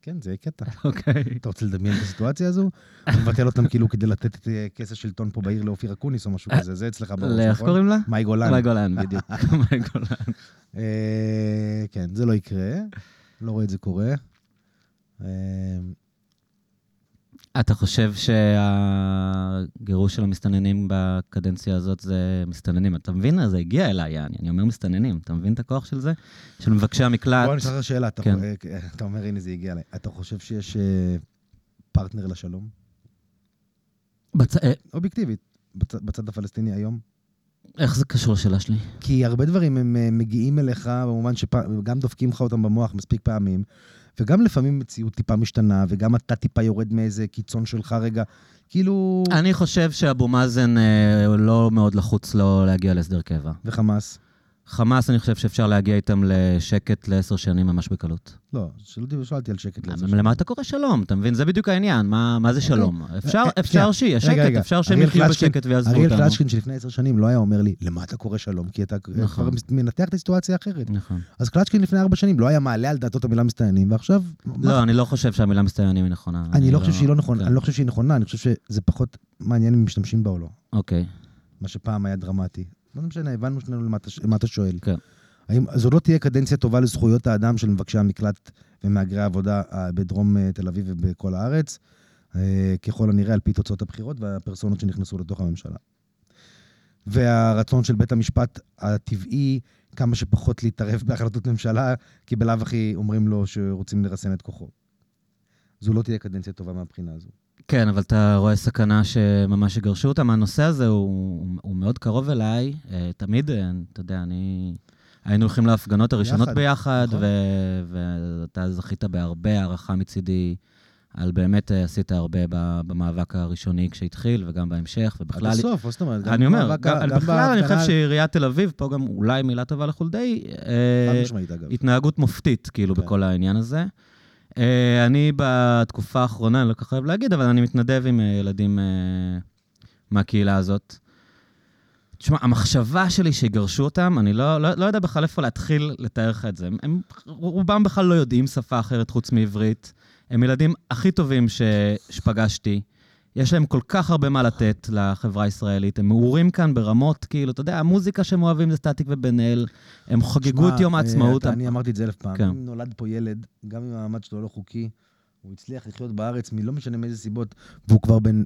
אה, כן, זה קטע. אוקיי. אתה רוצה לדמיין את הסיטואציה הזו? הוא מבטל אותם כאילו כדי לתת את אה, כס השלטון פה בעיר לאופיר אקוניס או משהו כזה, זה אצלך בראש, איך נכון? קוראים לה? מאי גולן. מאי גולן, בדיוק. מאי גולן. אה, כן, זה לא יקרה. לא רואה את זה קורה. אתה חושב שהגירוש של המסתננים בקדנציה הזאת זה מסתננים? אתה מבין? זה הגיע אליי, יעני. אני אומר מסתננים. אתה מבין את הכוח של זה? של מבקשי המקלט? בוא נשאל לך שאלה, אתה כן. חו- אה, אתה אומר, הנה זה הגיע אליי. אתה חושב שיש אה, פרטנר לשלום? בצ... אה, אובייקטיבית, בצ- בצד הפלסטיני היום? איך זה קשור לשאלה שלי? כי הרבה דברים הם מגיעים אליך במובן שגם דופקים לך אותם במוח מספיק פעמים, וגם לפעמים מציאות טיפה משתנה, וגם אתה טיפה יורד מאיזה קיצון שלך רגע. כאילו... אני חושב שאבו מאזן אה, לא מאוד לחוץ לו להגיע להסדר קבע. וחמאס. חמאס, אני חושב שאפשר להגיע איתם לשקט לעשר שנים ממש בקלות. לא, שלא שאלתי על שקט לעשר למה למה אתה קורא שלום? אתה מבין? זה בדיוק העניין. מה מה זה אוקיי. שלום? אפשר אה, אפשר. שיהיה שקט. אפשר שהם אריאל יחיו בשקט ויעזבו אריאל אותנו. קלצ'קין שלפני עשר שנים לא היה אומר לי, למה אתה קורא שלום? כי אתה נכון. כבר מנתח את הסיטואציה האחרת. נכון. אז קלצ'קין לפני ארבע שנים לא היה מעלה על דעתו את המילה מסתננים, ועכשיו... לא, אני לא חושב שהמילה מסתננים היא נכונה. אני לא חושב שהיא לא נכונה, כן. אני לא חושב שהיא נכונה, אני חושב שזה פחות מעניין אם משתמשים בה או לא. אוקיי. מה שפעם היה דרמטי. לא משנה, הבנו שנינו למה אתה- שואל. כן. האם זו לא תהיה קדנציה טובה לזכויות האדם של מבקשי המקלט ומהגרי העבודה אה, בדרום אה, תל אביב ובכל הארץ, אה, ככל הנראה על פי תוצאות הבחירות והפרסונות שנכנסו לתוך הממשלה. והרצון של בית המשפט הטבעי כמה שפחות להתערב בהחלטות ממשלה, כי בלאו הכי אומרים לו שרוצים לרסן את כוחו. זו לא תהיה קדנציה טובה מהבחינה הזו. כן, אבל אתה רואה סכנה שממש יגרשו אותם. הנושא הזה הוא, הוא מאוד קרוב אליי. אה, תמיד, אה, אתה יודע, אני... היינו הולכים להפגנות הראשונות יחד, ביחד, נכון. ו- ואתה זכית בהרבה הערכה מצידי. על באמת אה, עשית הרבה במאבק הראשוני כשהתחיל, וגם בהמשך, עד ובכלל... הסוף, מה זאת אומרת? אני אומר, גם, גם בכלל אני חושב שעיריית תל אביב, פה גם אולי מילה טובה לחולדאי, אה. התנהגות מופתית, כאילו, כן. בכל העניין הזה. אה, אני בתקופה האחרונה, אני לא כל כך אוהב להגיד, אבל אני מתנדב עם אה, ילדים אה, מהקהילה הזאת. תשמע, המחשבה שלי שיגרשו אותם, אני לא, לא, לא יודע בכלל איפה להתחיל לתאר לך את זה. הם, רובם בכלל לא יודעים שפה אחרת חוץ מעברית. הם ילדים הכי טובים ש, שפגשתי. יש להם כל כך הרבה מה לתת לחברה הישראלית. הם מעורים כאן ברמות, כאילו, אתה יודע, המוזיקה שהם אוהבים זה סטטיק ובן אל. הם חגגו את יום אה, העצמאות. אתה- אני אמרתי את זה אלף פעם. כן. אם נולד פה ילד, גם אם המעמד שלו לא חוקי, הוא הצליח לחיות בארץ מלא משנה מאיזה סיבות, והוא כבר בן,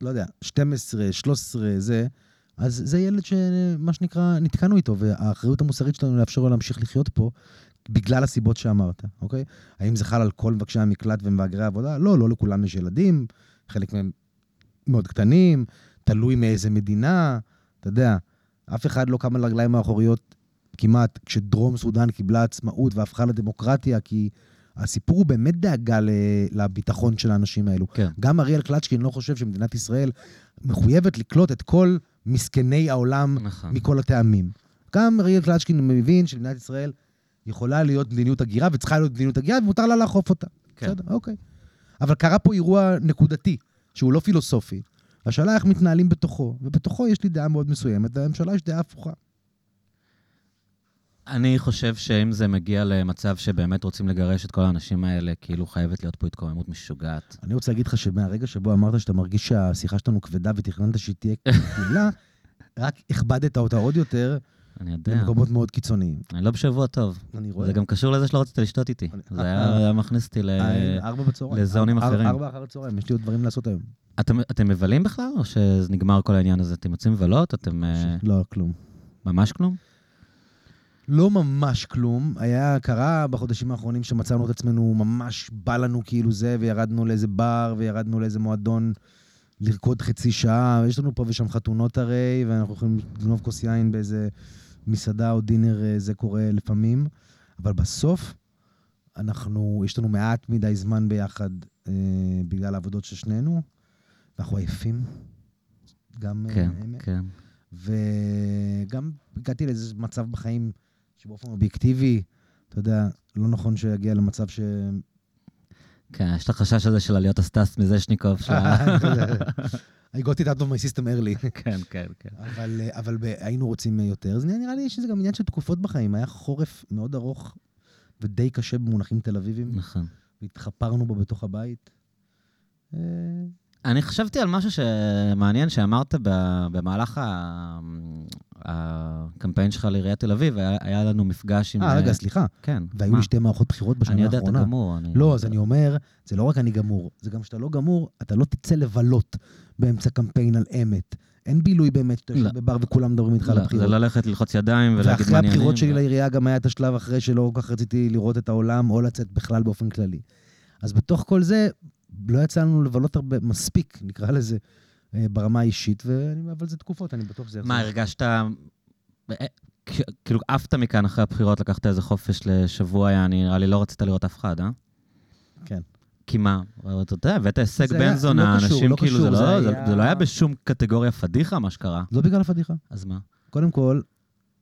לא יודע, 12, 13, זה, אז זה ילד שמה שנקרא, נתקענו איתו, והאחריות המוסרית שלנו לאפשר לו להמשיך לחיות פה, בגלל הסיבות שאמרת, אוקיי? האם זה חל על כל מבקשי המקלט ומהגרי העבודה? לא, לא לכולם יש ילדים, חלק מהם מאוד קטנים, תלוי מאיזה מדינה, אתה יודע, אף אחד לא קם על הרגליים האחוריות כמעט כשדרום סודאן קיבלה עצמאות והפכה לדמוקרטיה, כי הסיפור הוא באמת דאגה לביטחון של האנשים האלו. כן. גם אריאל קלצ'קין לא חושב שמדינת ישראל מחויבת לקלוט את כל מסכני העולם נכון. מכל הטעמים. גם אריאל קלצ'קין מבין שמדינת ישראל יכולה להיות מדיניות הגירה וצריכה להיות מדיניות הגירה ומותר לה לאכוף אותה. כן. בסדר, אוקיי. אבל קרה פה אירוע נקודתי, שהוא לא פילוסופי. השאלה איך מתנהלים בתוכו, ובתוכו יש לי דעה מאוד מסוימת, ולממשלה יש דעה הפוכה. אני חושב שאם זה מגיע למצב שבאמת רוצים לגרש את כל האנשים האלה, כאילו חייבת להיות פה התקוממות משוגעת. אני רוצה להגיד לך שמהרגע שבו אמרת שאתה מרגיש שהשיחה שלנו כבדה ותכננת שהיא תהיה קלילה, רק הכבדת אותה עוד יותר אני יודע. למקומות מאוד קיצוניים. אני לא בשבוע טוב. אני רואה. זה גם קשור לזה שלא רצית לשתות איתי. אני- זה אה, היה מכניס אותי. אה. לזונים אחרים. ארבע אחר הצהריים, יש לי עוד דברים לעשות היום. אתם- מבלים בכלל, או שנגמר כל העניין הזה? אתם יוצאים לבלות? אתם אה, לא, כלום. ממש כלום? לא ממש כלום. היה, קרה בחודשים האחרונים שמצאנו את עצמנו, ממש בא לנו כאילו זה, וירדנו לאיזה בר, וירדנו לאיזה מועדון לרקוד חצי שעה. יש לנו פה ושם חתונות הרי, ואנחנו יכולים לגנוב כוס יין באיזה מסעדה או דינר, אה, זה קורה לפעמים. אבל בסוף, אנחנו, יש לנו מעט מדי זמן ביחד אה, בגלל העבודות של שנינו, ואנחנו עייפים. גם אה, כן, האמת. כן. וגם הגעתי לאיזה מצב בחיים שבאופן אובייקטיבי, אתה יודע, לא נכון שיגיע למצב ש... כן, יש את החשש הזה של עליות הסטס מזשניקוב. I got it out of my system early. כן, כן, כן. אבל, אה, אבל ב- היינו רוצים יותר, אז נראה לי שזה גם עניין של תקופות בחיים. היה חורף מאוד ארוך ודי קשה במונחים תל אביבים, נכון. והתחפרנו בו בתוך הבית. אני חשבתי על משהו שמעניין שאמרת במהלך הקמפיין שלך לעיריית תל אביב, היה היה לנו מפגש עם... אה, רגע, סליחה. כן. והיו מה? לי שתי מערכות בחירות בשנה אני יודע, האחרונה. אתה גמור. אני- לא, אז אני אומר, זה לא רק אני גמור, זה גם שאתה לא גמור, אתה לא תצא לבלות באמצע קמפיין על אמת. אין בילוי באמת שאתה לא. יושב בבר וכולם מדברים איתך על לא, זה הבחירות. ללכת ללחוץ ידיים ולהגיד ואחרי מעניינים. הבחירות שלי ו- לעירייה גם היה את השלב אחרי שלא כל כך רציתי לראות את העולם, או לצאת בכלל באופן כללי. אז בתוך כל זה, לא יצא לנו לבלות הרבה, מספיק, נקרא לזה, אה, ברמה האישית, ואני- אבל זה תקופות, אני בטוח שזה מה, הרגשת... אה, כ- כאילו, עפת מכאן אחרי הבחירות, לקחת איזה חופש לשבוע, היה, נראה לי לא רצית לראות אף אחד, אה? כן. כי מה? אתה יודע, הבאת הישג בן זונה, אנשים כאילו, לא- זה לא היה בשום קטגוריה פדיחה, מה שקרה. לא בגלל הפדיחה. אז מה? קודם כל,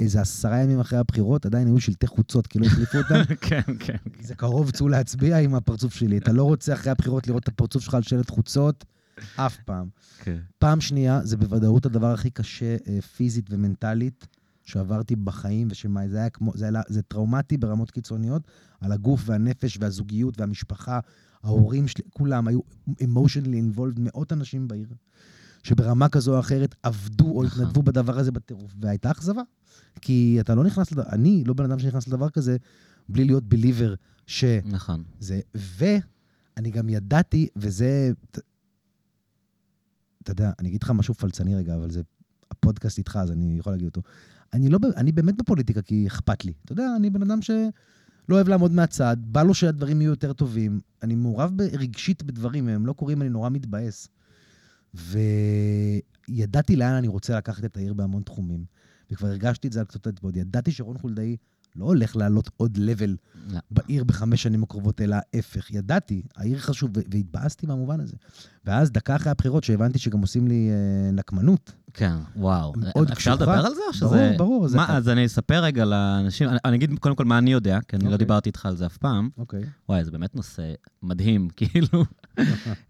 איזה עשרה ימים אחרי הבחירות, עדיין היו שלטי חוצות, כי לא החליפו אותם. כן, כן. זה קרוב, צאו להצביע עם הפרצוף שלי. אתה לא רוצה אחרי הבחירות לראות את הפרצוף שלך על שלט חוצות, אף פעם. כן. פעם שנייה, זה בוודאות הדבר הכי קשה אה, פיזית ומנטלית שעברתי בחיים, ושמה, זה היה כמו, זה, היה, זה טראומטי ברמות קיצוניות, על הגוף והנפש והזוגיות והמשפחה, ההורים שלי, כולם היו emotionally involved, מאות אנשים בעיר, שברמה כזו או אחרת עבדו או נכון. התנדבו בדבר הזה בטירוף, והייתה אכזבה. כי אתה לא נכנס לדבר, אני לא בן אדם שנכנס לדבר כזה בלי להיות בליבר ש... נכון. זה, ואני גם ידעתי, וזה, אתה יודע, אני אגיד לך משהו פלצני רגע, אבל זה הפודקאסט איתך, אז אני יכול להגיד אותו. אני לא, אני באמת בפוליטיקה כי אכפת לי. אתה יודע, אני בן אדם שלא אוהב לעמוד מהצד, בא לו שהדברים יהיו יותר טובים. אני מעורב רגשית בדברים, אם הם לא קורים, אני נורא מתבאס. וידעתי לאן אני רוצה לקחת את העיר בהמון תחומים. וכבר הרגשתי את זה על קצות האצבעות. ידעתי שרון חולדאי לא הולך לעלות עוד לבל לא. בעיר בחמש שנים הקרובות, אלא ההפך. ידעתי, העיר חשוב, והתבאסתי מהמובן הזה. ואז דקה אחרי הבחירות, שהבנתי שגם עושים לי אה, נקמנות, כן, וואו. מאוד אפשר קשוחה. לדבר על זה או שזה... ברור, ברור, זה- מה, אז אני אספר רגע לאנשים, אני- אני אגיד קודם כל מה אני יודע, כי אני לא אוקיי. דיברתי איתך על זה אף פעם. אוקיי. וואי, זה באמת נושא מדהים, כאילו.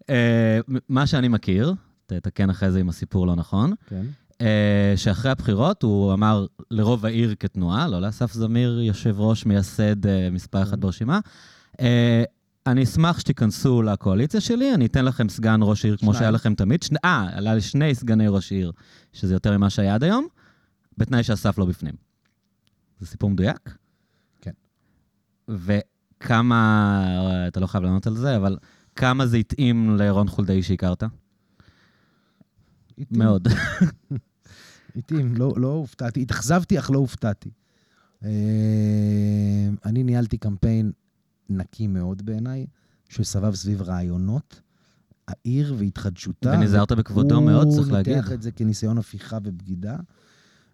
אה, מה שאני מכיר, תתקן אחרי זה אם הסיפור לא נכון, כן. אה, שאחרי הבחירות הוא אמר לרוב העיר כתנועה, לא לאסף זמיר, יושב ראש מייסד אה, מספר אחת כן. ברשימה. אה, אני אשמח שתיכנסו לקואליציה שלי, אני אתן לכם סגן ראש עיר כמו. שהיה לכם תמיד. אה, עלה לי שני סגני ראש עיר, שזה יותר ממה שהיה עד היום, בתנאי שאסף לא בפנים. זה סיפור מדויק? כן. וכמה, אתה לא חייב לענות על זה, אבל כמה זה התאים לרון חולדאי שהכרת? איטים, מאוד. איטים, לא, לא הופתעתי. התאכזבתי, אך לא הופתעתי. אה, אני ניהלתי קמפיין נקי מאוד בעיניי, שסבב סביב רעיונות, העיר והתחדשותה. ונזהרת בכבודו מאוד, צריך להגיד. הוא ניתח את זה כניסיון הפיכה ובגידה,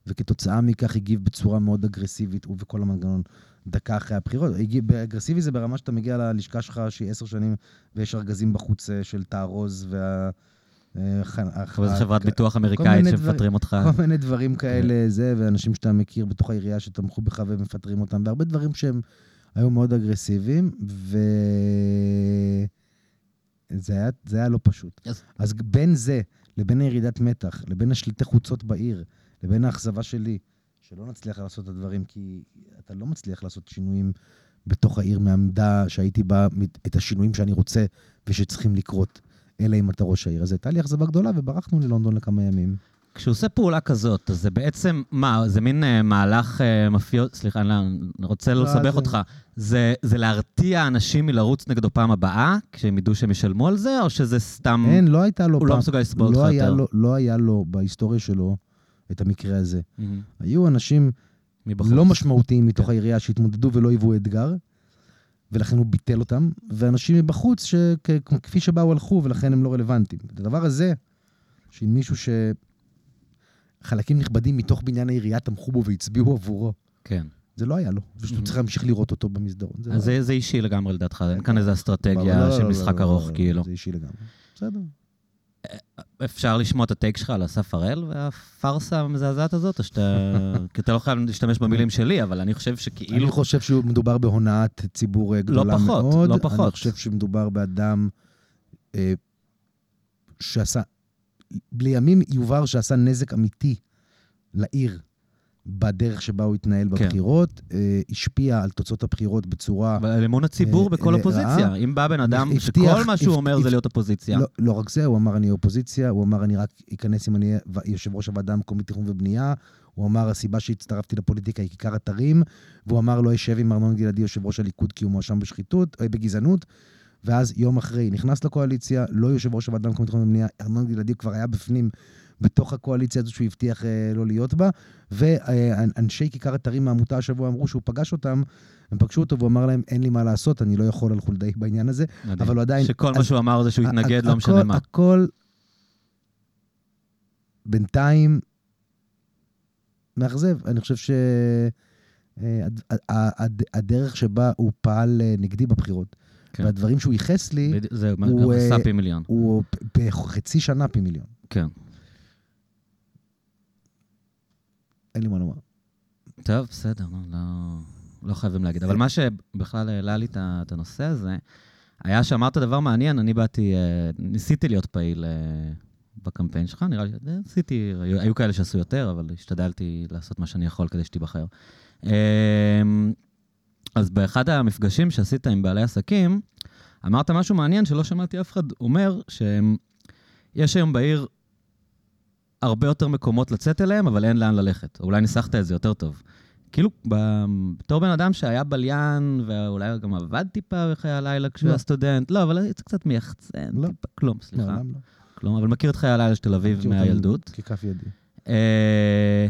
וכתוצאה מכך הגיב בצורה מאוד אגרסיבית, הוא וכל המנגנון, דקה אחרי הבחירות. הגיב, אגרסיבי זה ברמה שאתה מגיע ללשכה שלך, שהיא עשר שנים, ויש ארגזים בחוץ אה, של תארוז, וה... אה, ח- אבל זו ה- חברת ביטוח אמריקאית שמפטרים אותך. כל מיני דברים כאלה, זה, ואנשים שאתה מכיר בתוך העירייה שתמכו בך ומפטרים אותם, והרבה דברים שהם היו מאוד אגרסיביים, וזה היה, זה היה לא פשוט. אז- אז בין זה לבין הירידת מתח, לבין השליטי חוצות בעיר, לבין האכזבה שלי, שלא נצליח לעשות את הדברים, כי אתה לא מצליח לעשות שינויים בתוך העיר מהעמדה שהייתי בה, את השינויים שאני רוצה ושצריכים לקרות, אלא אם אתה ראש העיר. אז הייתה לי אכזבה גדולה וברחנו ללונדון לכמה ימים. כשהוא עושה פעולה כזאת, אז זה בעצם, מה, זה מין אה, מהלך אה, מאפיוז, סליחה, אני לא- רוצה לא לא, לסבך זה- אותך. זה, זה להרתיע אנשים מלרוץ נגדו פעם הבאה, כשהם ידעו שהם ישלמו על זה, או שזה סתם... אין, לא הייתה לו הוא לא מסוגל לסבול לא אותך יותר. לו- לא היה לו בהיסטוריה שלו את המקרה הזה. מהמם. היו אנשים מבחוץ. לא משמעותיים מתוך כן. העירייה שהתמודדו ולא היוו אתגר, ולכן הוא ביטל אותם, ואנשים מבחוץ שכפי שבאו הלכו ולכן הם לא רלוונטיים. את הדבר הזה, שעם מישהו שחלקים נכבדים מתוך בניין העירייה תמכו בו והצביעו עבורו, כן. זה לא היה לו. פשוט הוא צריך להמשיך לראות אותו במסדרון. זה לא. זה, זה אישי לגמרי לדעתך, אין כאן. איזו לא, אסטרטגיה לא, של לא, משחק לא, ארוך, לא, לא, כאילו. זה אישי לגמרי. בסדר. אפשר לשמוע את הטייק שלך על אסף הראל והפארסה המזעזעת הזאת, או שאתה... כי אתה לא חייב להשתמש במילים שלי, אבל אני חושב שכאילו... אני חושב שמדובר בהונאת ציבור אה, גדולה לא פחות, מאוד. לא פחות. אני חושב שמדובר באדם אה, שעשה, לימים יובהר שעשה נזק אמיתי לעיר בדרך שבה הוא התנהל כן. בבחירות, אה, השפיע על תוצאות הבחירות בצורה... על אמון הציבור אה, בכל. אופוזיציה. אם בא בן אדם הבטיח- שכל מה שהוא הבט- אומר זה הבט- להיות אופוזיציה. לא, לא רק זה, הוא אמר אני אופוזיציה, הוא אמר אני רק אכנס אם אני אהיה יושב ראש הוועדה המקומית תכנון ובנייה, הוא אמר הסיבה שהצטרפתי לפוליטיקה היא כיכר אתרים, והוא אמר לא אשב עם ארנון גלעדי יושב ראש הליכוד כי הוא מואשם בשחיתות, אה, בגזענות, ואז יום אחרי נכנס לקואליציה, לא יושב ראש הוועדה המקומית תכנון ובנייה, ארנון גלעדי כבר היה בפנים בתוך הקואליציה הזו שהוא הבטיח אה, לא להיות בה, ואנשי כיכר אתרים מהעמותה השבוע אמרו שהוא פגש אותם, הם פגשו אותו והוא אמר להם אין לי מה לעשות, אני לא יכול על חולדאי בעניין הזה, מדהים. אבל הוא עדיין... שכל מה אז- שהוא אמר זה שהוא התנגד, לא משנה מה. הכל בינתיים מאכזב. אני חושב שהדרך שבה הוא פעל אה, נגדי בבחירות, כן. והדברים שהוא ייחס לי, זה הוא, עשה אה, פי מיליון. הוא בחצי שנה פי מיליון. כן. אין לי מה לומר. טוב, בסדר, לא, לא, חייבים להגיד. אבל מה שבכלל העלה לי את הנושא הזה, היה שאמרת דבר מעניין, אני באתי, אה, ניסיתי להיות פעיל אה, בקמפיין שלך, נראה לי, אה, ניסיתי, היו, היו כאלה שעשו יותר, אבל השתדלתי לעשות מה שאני יכול כדי שתיבחר. אה, אז באחד המפגשים שעשית עם בעלי עסקים, אמרת משהו מעניין שלא שמעתי אף אחד אומר, שיש היום בעיר הרבה יותר מקומות לצאת אליהם, אבל אין לאן ללכת. או אולי ניסחת את זה יותר טוב. כאילו, בתור בן אדם שהיה בליין, ואולי גם עבד טיפה בחיי הלילה כשהוא לא. היה סטודנט, לא, אבל זה קצת מייחצן, לא. טיפה, כלום, סליחה. מעולם לא. כלום, אבל מכיר את חיי הלילה של תל אביב מהילדות. ככף ידי. אה,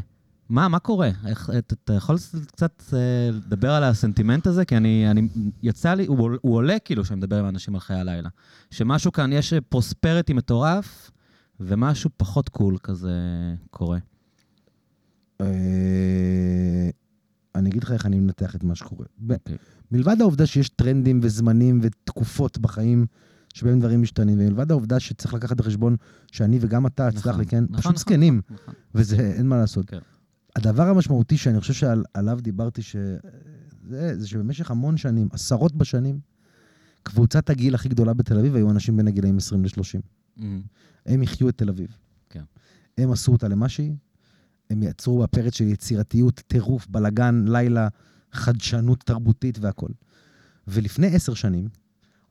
מה, מה קורה? איך, אתה, אתה יכול קצת אה, לדבר על הסנטימנט הזה? כי אני, אני יצא לי, הוא, הוא עולה כאילו כשאני מדבר עם אנשים על חיי הלילה. שמשהו כאן, יש פרוספריטי מטורף, ומשהו פחות קול כזה קורה. אה, אני אגיד לך איך אני מנתח את מה שקורה. אוקיי. מלבד העובדה שיש טרנדים וזמנים ותקופות בחיים שבהם דברים משתנים, ומלבד העובדה שצריך לקחת בחשבון שאני וגם אתה, נכון, סלח לי, כן, נכון, פשוט נכון, זקנים, נכון. וזה, אין מה לעשות. כן. הדבר המשמעותי שאני חושב שעליו דיברתי, ש... זה, זה שבמשך המון שנים, עשרות בשנים, קבוצת הגיל הכי גדולה בתל אביב היו אנשים בין הגילאים 20 ל-30. אמ, הם יחיו את תל אביב. כן. הם עשו אותה למה שהיא, הם יצרו בה פרץ של יצירתיות, טירוף, בלגן, לילה, חדשנות תרבותית והכול. ולפני עשר שנים,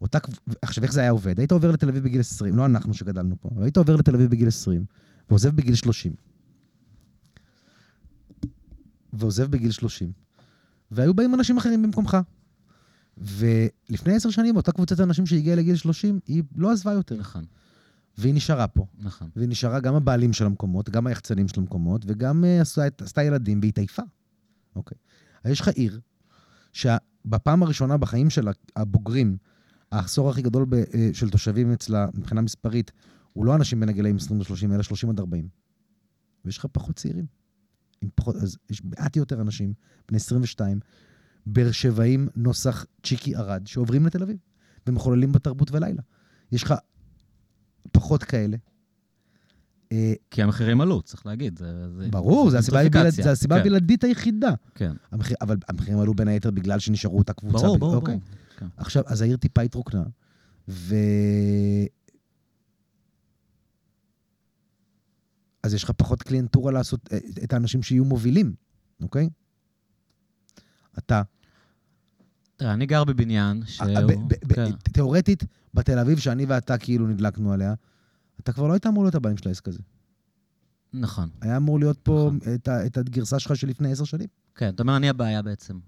אותה... עכשיו, איך זה היה עובד? היית עובר לתל אביב בגיל 20, לא אנחנו שגדלנו פה, היית עובר לתל אביב בגיל 20, ועוזב בגיל 30. ועוזב בגיל 30. והיו באים אנשים אחרים במקומך. ולפני עשר שנים, אותה קבוצת אנשים שהגיעה לגיל 30, היא לא עזבה יותר, נכון, והיא נשארה פה. נכון. והיא נשארה גם הבעלים של המקומות, גם היחצנים של המקומות, וגם uh, עשתה, עשתה ילדים, והיא התעייפה. אוקיי. אז יש לך עיר, שבפעם הראשונה בחיים של הבוגרים, העשור הכי גדול ב, uh, של תושבים אצלה, מבחינה מספרית, הוא לא אנשים בין הגילאים 20 ל-30, אלא 30 עד 40. ויש לך פחות צעירים. פחות, אז יש מעט יותר אנשים, בני 22, באר שבעים נוסח צ'יקי ארד, שעוברים לתל אביב, ומחוללים בתרבות ולילה. יש לך פחות כאלה. אה, כי המחירים עלו, צריך להגיד. זה, זה, ברור, זו הסיבה כן, הבלעדית היחידה. כן. המחיר, אבל המחירים עלו בין היתר בגלל שנשארו אותה קבוצה. ברור, ב- ברור, אוקיי. ברור. כן. עכשיו, אז העיר טיפה התרוקנה, ו... אז יש לך פחות קליינטורה לעשות אה, את האנשים שיהיו מובילים, אוקיי? אתה, תראה, אני גר בבניין שהוא... אה, ב- כן. תיאורטית, בתל אביב, שאני ואתה כאילו נדלקנו עליה, אתה כבר לא היית אמור להיות הבעלים של העסק הזה. נכון. היה אמור להיות פה נכון. את, ה- את הגרסה שלך של לפני עשר שנים. כן, אתה אומר, אני הבעיה בעצם.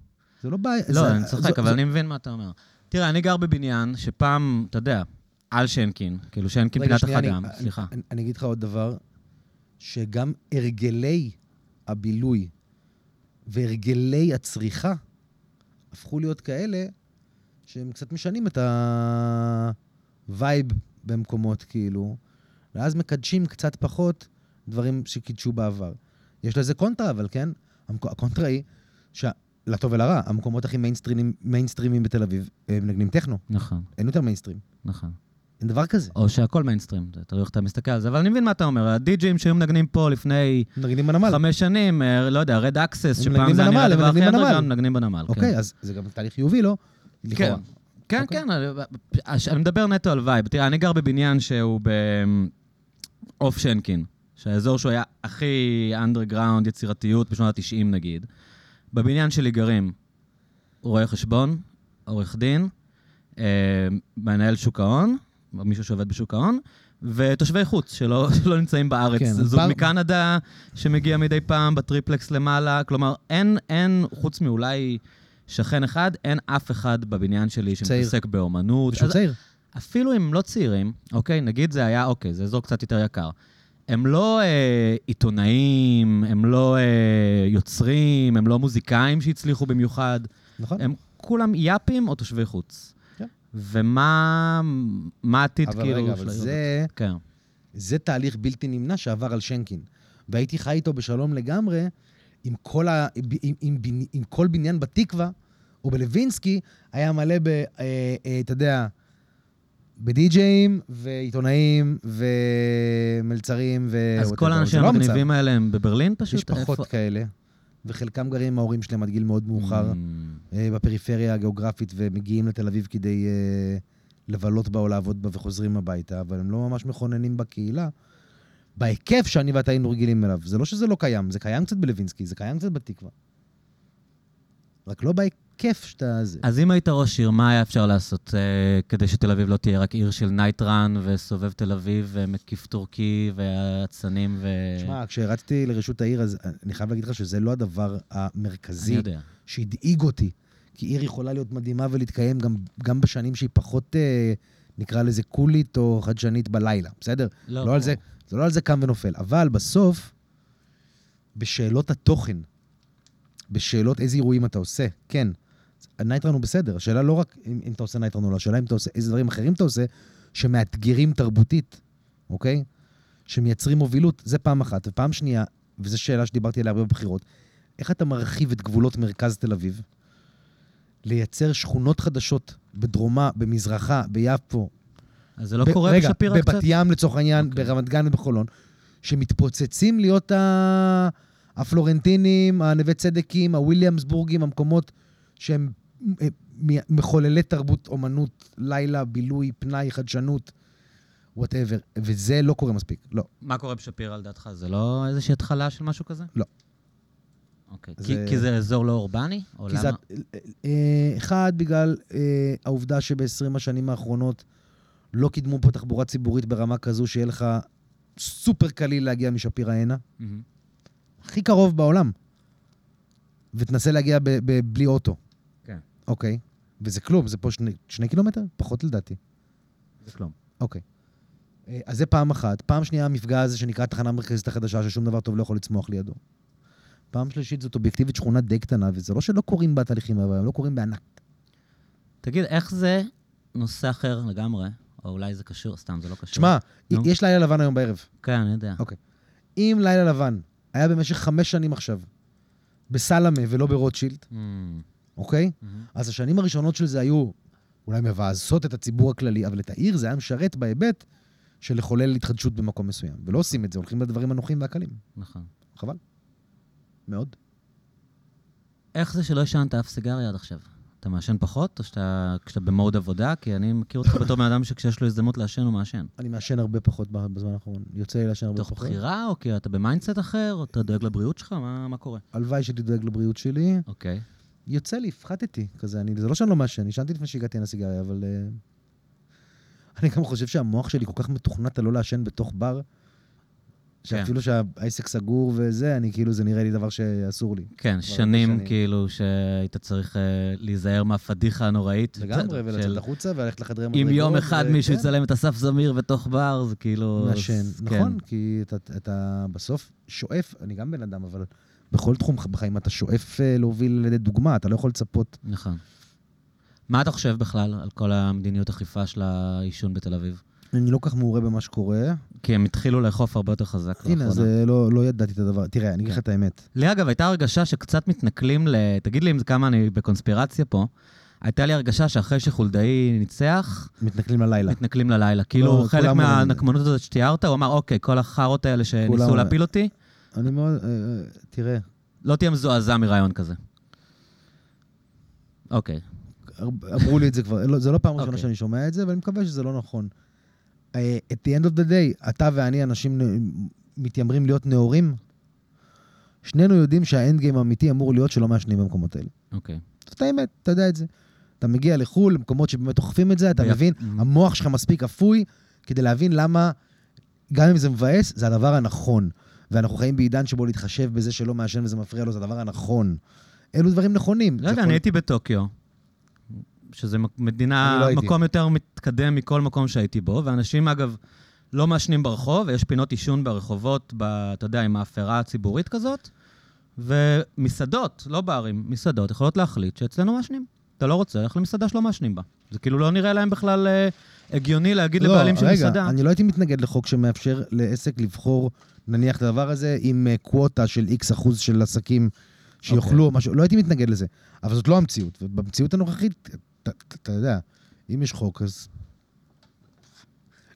זה לא בעיה. לא, זה- אני צוחק, אבל זו- אני מבין מה אתה אומר. תראה, אני גר בבניין שפעם, אתה יודע, על שנקין, כאילו רגע, פינת החגם, אני- סליחה. אני, אני אגיד לך עוד דבר, שגם הרגלי הבילוי והרגלי הצריכה הפכו להיות כאלה שהם קצת משנים את ה vibe במקומות, כאילו, ואז מקדשים קצת פחות דברים שקידשו בעבר. יש לזה קונטרה, אבל כן? המק- הקונטרה היא, ש... לטוב ולרע, המקומות הכי מיינסטרימים, מיינסטרימים בתל אביב, הם מנגנים טכנו, נכון, אין יותר מיינסטרים. נכון. אין דבר כזה. או שהכל מיינסטרים, תלוי איך אתה מסתכל על זה, אבל אני מבין מה אתה אומר. הדי-ג'ים שהיו מנגנים פה לפני מנגנים בנמל. חמש שנים, אה, לא יודע, Red Axes, שפעם זה היה נראה מנגנים בנמל. אנדרגראונד, מנגנים בנמל. כן. אוקיי, אז זה גם תהליך חיובי, לא? כן, לכאורה. כן, אוקיי. כן, אני- אני מדבר נטו על vibe. תראה, אני גר בבניין שהוא ב off שנקין, שהאזור שהוא היה הכי אנדרגראונד, יצירתיות בשנות ה-90 נגיד. בבניין שלי גרים רואה חשבון, עורך דין, אה, מנהל שוק ההון, מישהו שעובד בשוק ההון, ותושבי חוץ שלא, שלא נמצאים בארץ. כן, זוג בר- מקנדה שמגיע מדי פעם בטריפלקס למעלה. כלומר, אין, אין, חוץ מאולי שכן אחד, אין אף אחד בבניין שלי. שמתעסק באומנות. שהוא צעיר. אפילו אם הם לא צעירים, אוקיי, נגיד זה היה, אוקיי, זה אזור קצת יותר יקר. הם לא אה, עיתונאים, הם לא אה, יוצרים, הם לא מוזיקאים שהצליחו במיוחד. נכון. הם כולם יאפים או תושבי חוץ. כן. ומה מה העתיד אבל כאילו רגע, של אבל העיר זה, הזאת? כן. זה תהליך בלתי נמנע שעבר על שנקין. והייתי חי איתו בשלום לגמרי, עם כל, ה, עם, עם, עם, עם כל בניין בתקווה, או בלווינסקי, היה מלא ב... אה, אה, אתה יודע, בדי-ג'אים, ועיתונאים, ומלצרים, ו... אז. כל האנשים לא. המגניבים האלה הם בברלין פשוט? יש פחות איפה? כאלה. וחלקם גרים עם ההורים שלהם עד גיל מאוד מאוחר, Mm, אה, בפריפריה הגיאוגרפית, ומגיעים לתל אביב כדי אה, לבלות בה או לעבוד בה וחוזרים הביתה, אבל הם לא ממש מכוננים בקהילה. בהיקף שאני ואתה היינו רגילים אליו. זה לא שזה לא קיים, זה קיים קצת בלווינסקי, זה קיים קצת בתקווה. רק לא בהיקף שאתה... זה. אז אם היית ראש עיר, מה היה אפשר לעשות אה, כדי שתל אביב לא תהיה רק עיר של night run וסובב תל אביב ומקיף טורקי ואצנים ו... תשמע, כשרצתי לראשות העיר, אז אני חייב להגיד לך שזה לא הדבר המרכזי. שהדאיג אותי. כי עיר יכולה להיות מדהימה ולהתקיים גם, גם בשנים שהיא פחות, אה, נקרא לזה קולית או חדשנית בלילה, בסדר? לא, לא על זה, זה לא על זה קם ונופל. אבל בסוף, בשאלות התוכן, בשאלות איזה אירועים אתה עושה, כן, ה night run הוא בסדר. השאלה לא רק אם, אם אתה עושה night run או לא, השאלה אם אתה עושה, איזה דברים אחרים אתה עושה, שמאתגרים תרבותית, אוקיי? שמייצרים מובילות, זה פעם אחת. ופעם שנייה, וזו שאלה שדיברתי עליה הרבה בבחירות, איך אתה מרחיב את גבולות מרכז תל אביב? לייצר שכונות חדשות בדרומה, במזרחה, ביפו, אז זה לא ב- קורה רגע, בשפירא קצת? בבת ים לצורך העניין, אוקיי. ברמת גן ובחולון, שמתפוצצים להיות ה... הפלורנטינים, הנווה צדקים, הוויליאמסבורגים, המקומות שהם מחוללי תרבות, אומנות, לילה, בילוי, פנאי, חדשנות, whatever. וזה לא קורה מספיק, לא. מה קורה בשפירא לדעתך? זה לא איזושהי התחלה של משהו כזה? לא. אוקיי. זה- כי, כי זה אזור לא אורבני? או למה? זה... אה, אחד, בגלל אה, העובדה שב-20 השנים האחרונות לא קידמו פה תחבורה ציבורית ברמה כזו שיהיה לך סופר קליל להגיע משפירא הנה. מהמם. הכי קרוב בעולם. ותנסה להגיע ב- ב- בלי אוטו. אוקיי. וזה כלום, זה פה שני, שני קילומטר? פחות לדעתי. זה כלום. אוקיי. אה, אז זה פעם אחת. פעם שנייה, המפגע הזה שנקרא תחנה מרכזית החדשה, ששום דבר טוב לא יכול לצמוח לידו. פעם שלישית, זאת אובייקטיבית שכונה די קטנה, וזה לא שלא קורים בה תהליכים, אבל הם לא קורים בענק. תגיד, איך זה נושא אחר לגמרי? או אולי זה קשור, סתם, זה לא קשור. תשמע, נו. יש לילה לבן היום בערב. כן, אני יודע. אוקיי. אם לילה לבן היה במשך חמש שנים עכשיו בסלמה ולא ברוטשילד, מהמם. אוקיי? מהמם. אז השנים הראשונות של זה היו אולי מבאסות את הציבור הכללי, אבל את העיר זה היה משרת בהיבט של לחולל התחדשות במקום מסוים. ולא עושים את זה, הולכים לדברים הנוחים והקלים. נכון. חבל. מאוד. איך זה שלא עישנת אף סיגריה עד עכשיו? אתה מעשן פחות, או שאתה, כשאתה במוד עבודה? כי אני מכיר אותך בתור בן אדם שכשיש לו הזדמנות לעשן, הוא מעשן. אני מעשן הרבה פחות בזמן האחרון. יוצא לי לעשן הרבה תוך פחות. בחירה, או כי אתה ב mindset אחר, או אתה דואג לבריאות שלך? מה, מה קורה? הלוואי שהייתי דואג לבריאות שלי. אוקיי. יוצא לי, הפחתתי כזה. אני, זה לא שאני לא מעשן, עישנתי לפני שהגעתי לסיגריה, אבל... אה, אני גם חושב שהמוח שלי כל כך מתוכנת על לא לעשן בתוך בר, שאפילו שהעסק סגור וזה, אני כאילו, זה נראה לי דבר שאסור לי. כן, שנים שנים. כאילו שהיית צריך אה, להיזהר מהפדיחה הנוראית. לגמרי, של- ולצאת החוצה וללכת לחדרי מדרגות. אם יום אחד ו- מישהו כן. יצלם את אסף זמיר בתוך בר, זה כאילו... מעשן. אז כן. נכון, כי אתה, אתה בסוף שואף, אני גם בן אדם, אבל בכל תחום בחיים אתה שואף אה, להוביל לידי דוגמה, אתה לא יכול לצפות. נכון. מה אתה חושב בכלל על כל המדיניות אכיפה של העישון בתל אביב? אני לא כל כך מעורה במה שקורה. כי הם התחילו לאכוף הרבה יותר חזק הנה, אז לא, לא ידעתי את הדבר. תראה, אני אגיד לך כן. את האמת. לי אגב, הייתה הרגשה שקצת מתנכלים ל... תגיד לי אם כמה אני בקונספירציה פה. הייתה לי הרגשה שאחרי שחולדאי ניצח, מתנכלים ללילה. מתנכלים ללילה. כאילו, לא, חלק. מהנקמנות הזאת שתיארת, הוא אמר, אוקיי, כל החארות האלה שניסו להפיל אותי, אני מאוד, אה, אה, תראה, לא תהיה מזועזע מרעיון כזה. אוקיי. אמרו לי את זה כבר, לא- זה לא פעם ראשונה אוקיי. שאני שומע את זה, ואני מקווה שזה לא נכון. אה, at the end of the day, אתה ואני, אנשים מתיימרים להיות נאורים, שנינו יודעים שהאנד גיים האמיתי אמור להיות שלא מעשנים במקומות האלה. אוקיי. זאת האמת, אתה יודע את זה. אתה מגיע לחו"ל, למקומות שבאמת אוכפים את זה, אתה מבין, Mhm. המוח שלך מספיק אפוי כדי להבין למה, גם אם זה מבאס, זה הדבר הנכון. ואנחנו חיים בעידן שבו להתחשב בזה שלא מעשן וזה מפריע לו, זה הדבר הנכון. אלו דברים נכונים. לא יודע, אני הייתי בטוקיו, שזה מדינה, לא. מקום יותר מתקדם מכל מקום שהייתי בו, ואנשים, אגב, לא מעשנים ברחוב, ויש פינות עישון ברחובות, ב, אתה יודע, עם מאפרה ציבורית כזאת, ומסעדות, לא ברים, מסעדות, יכולות להחליט שאצלנו מעשנים. אתה לא רוצה, לך למסעדה שלא מעשנים בה. זה כאילו לא נראה להם בכלל אה, הגיוני להגיד לבעלים של רגע, מסעדה. אני לא הייתי מתנגד לחוק שמאפשר לעסק לבחור, נניח את הדבר הזה, עם אה, קווטה של איקס אחוז של עסקים שיאכלו, אוקיי. משהו, לא הייתי מתנגד לזה. אבל זאת לא המציאות. ובמציאות הנוכחית, אתה- אתה אתה יודע, אם יש חוק, אז...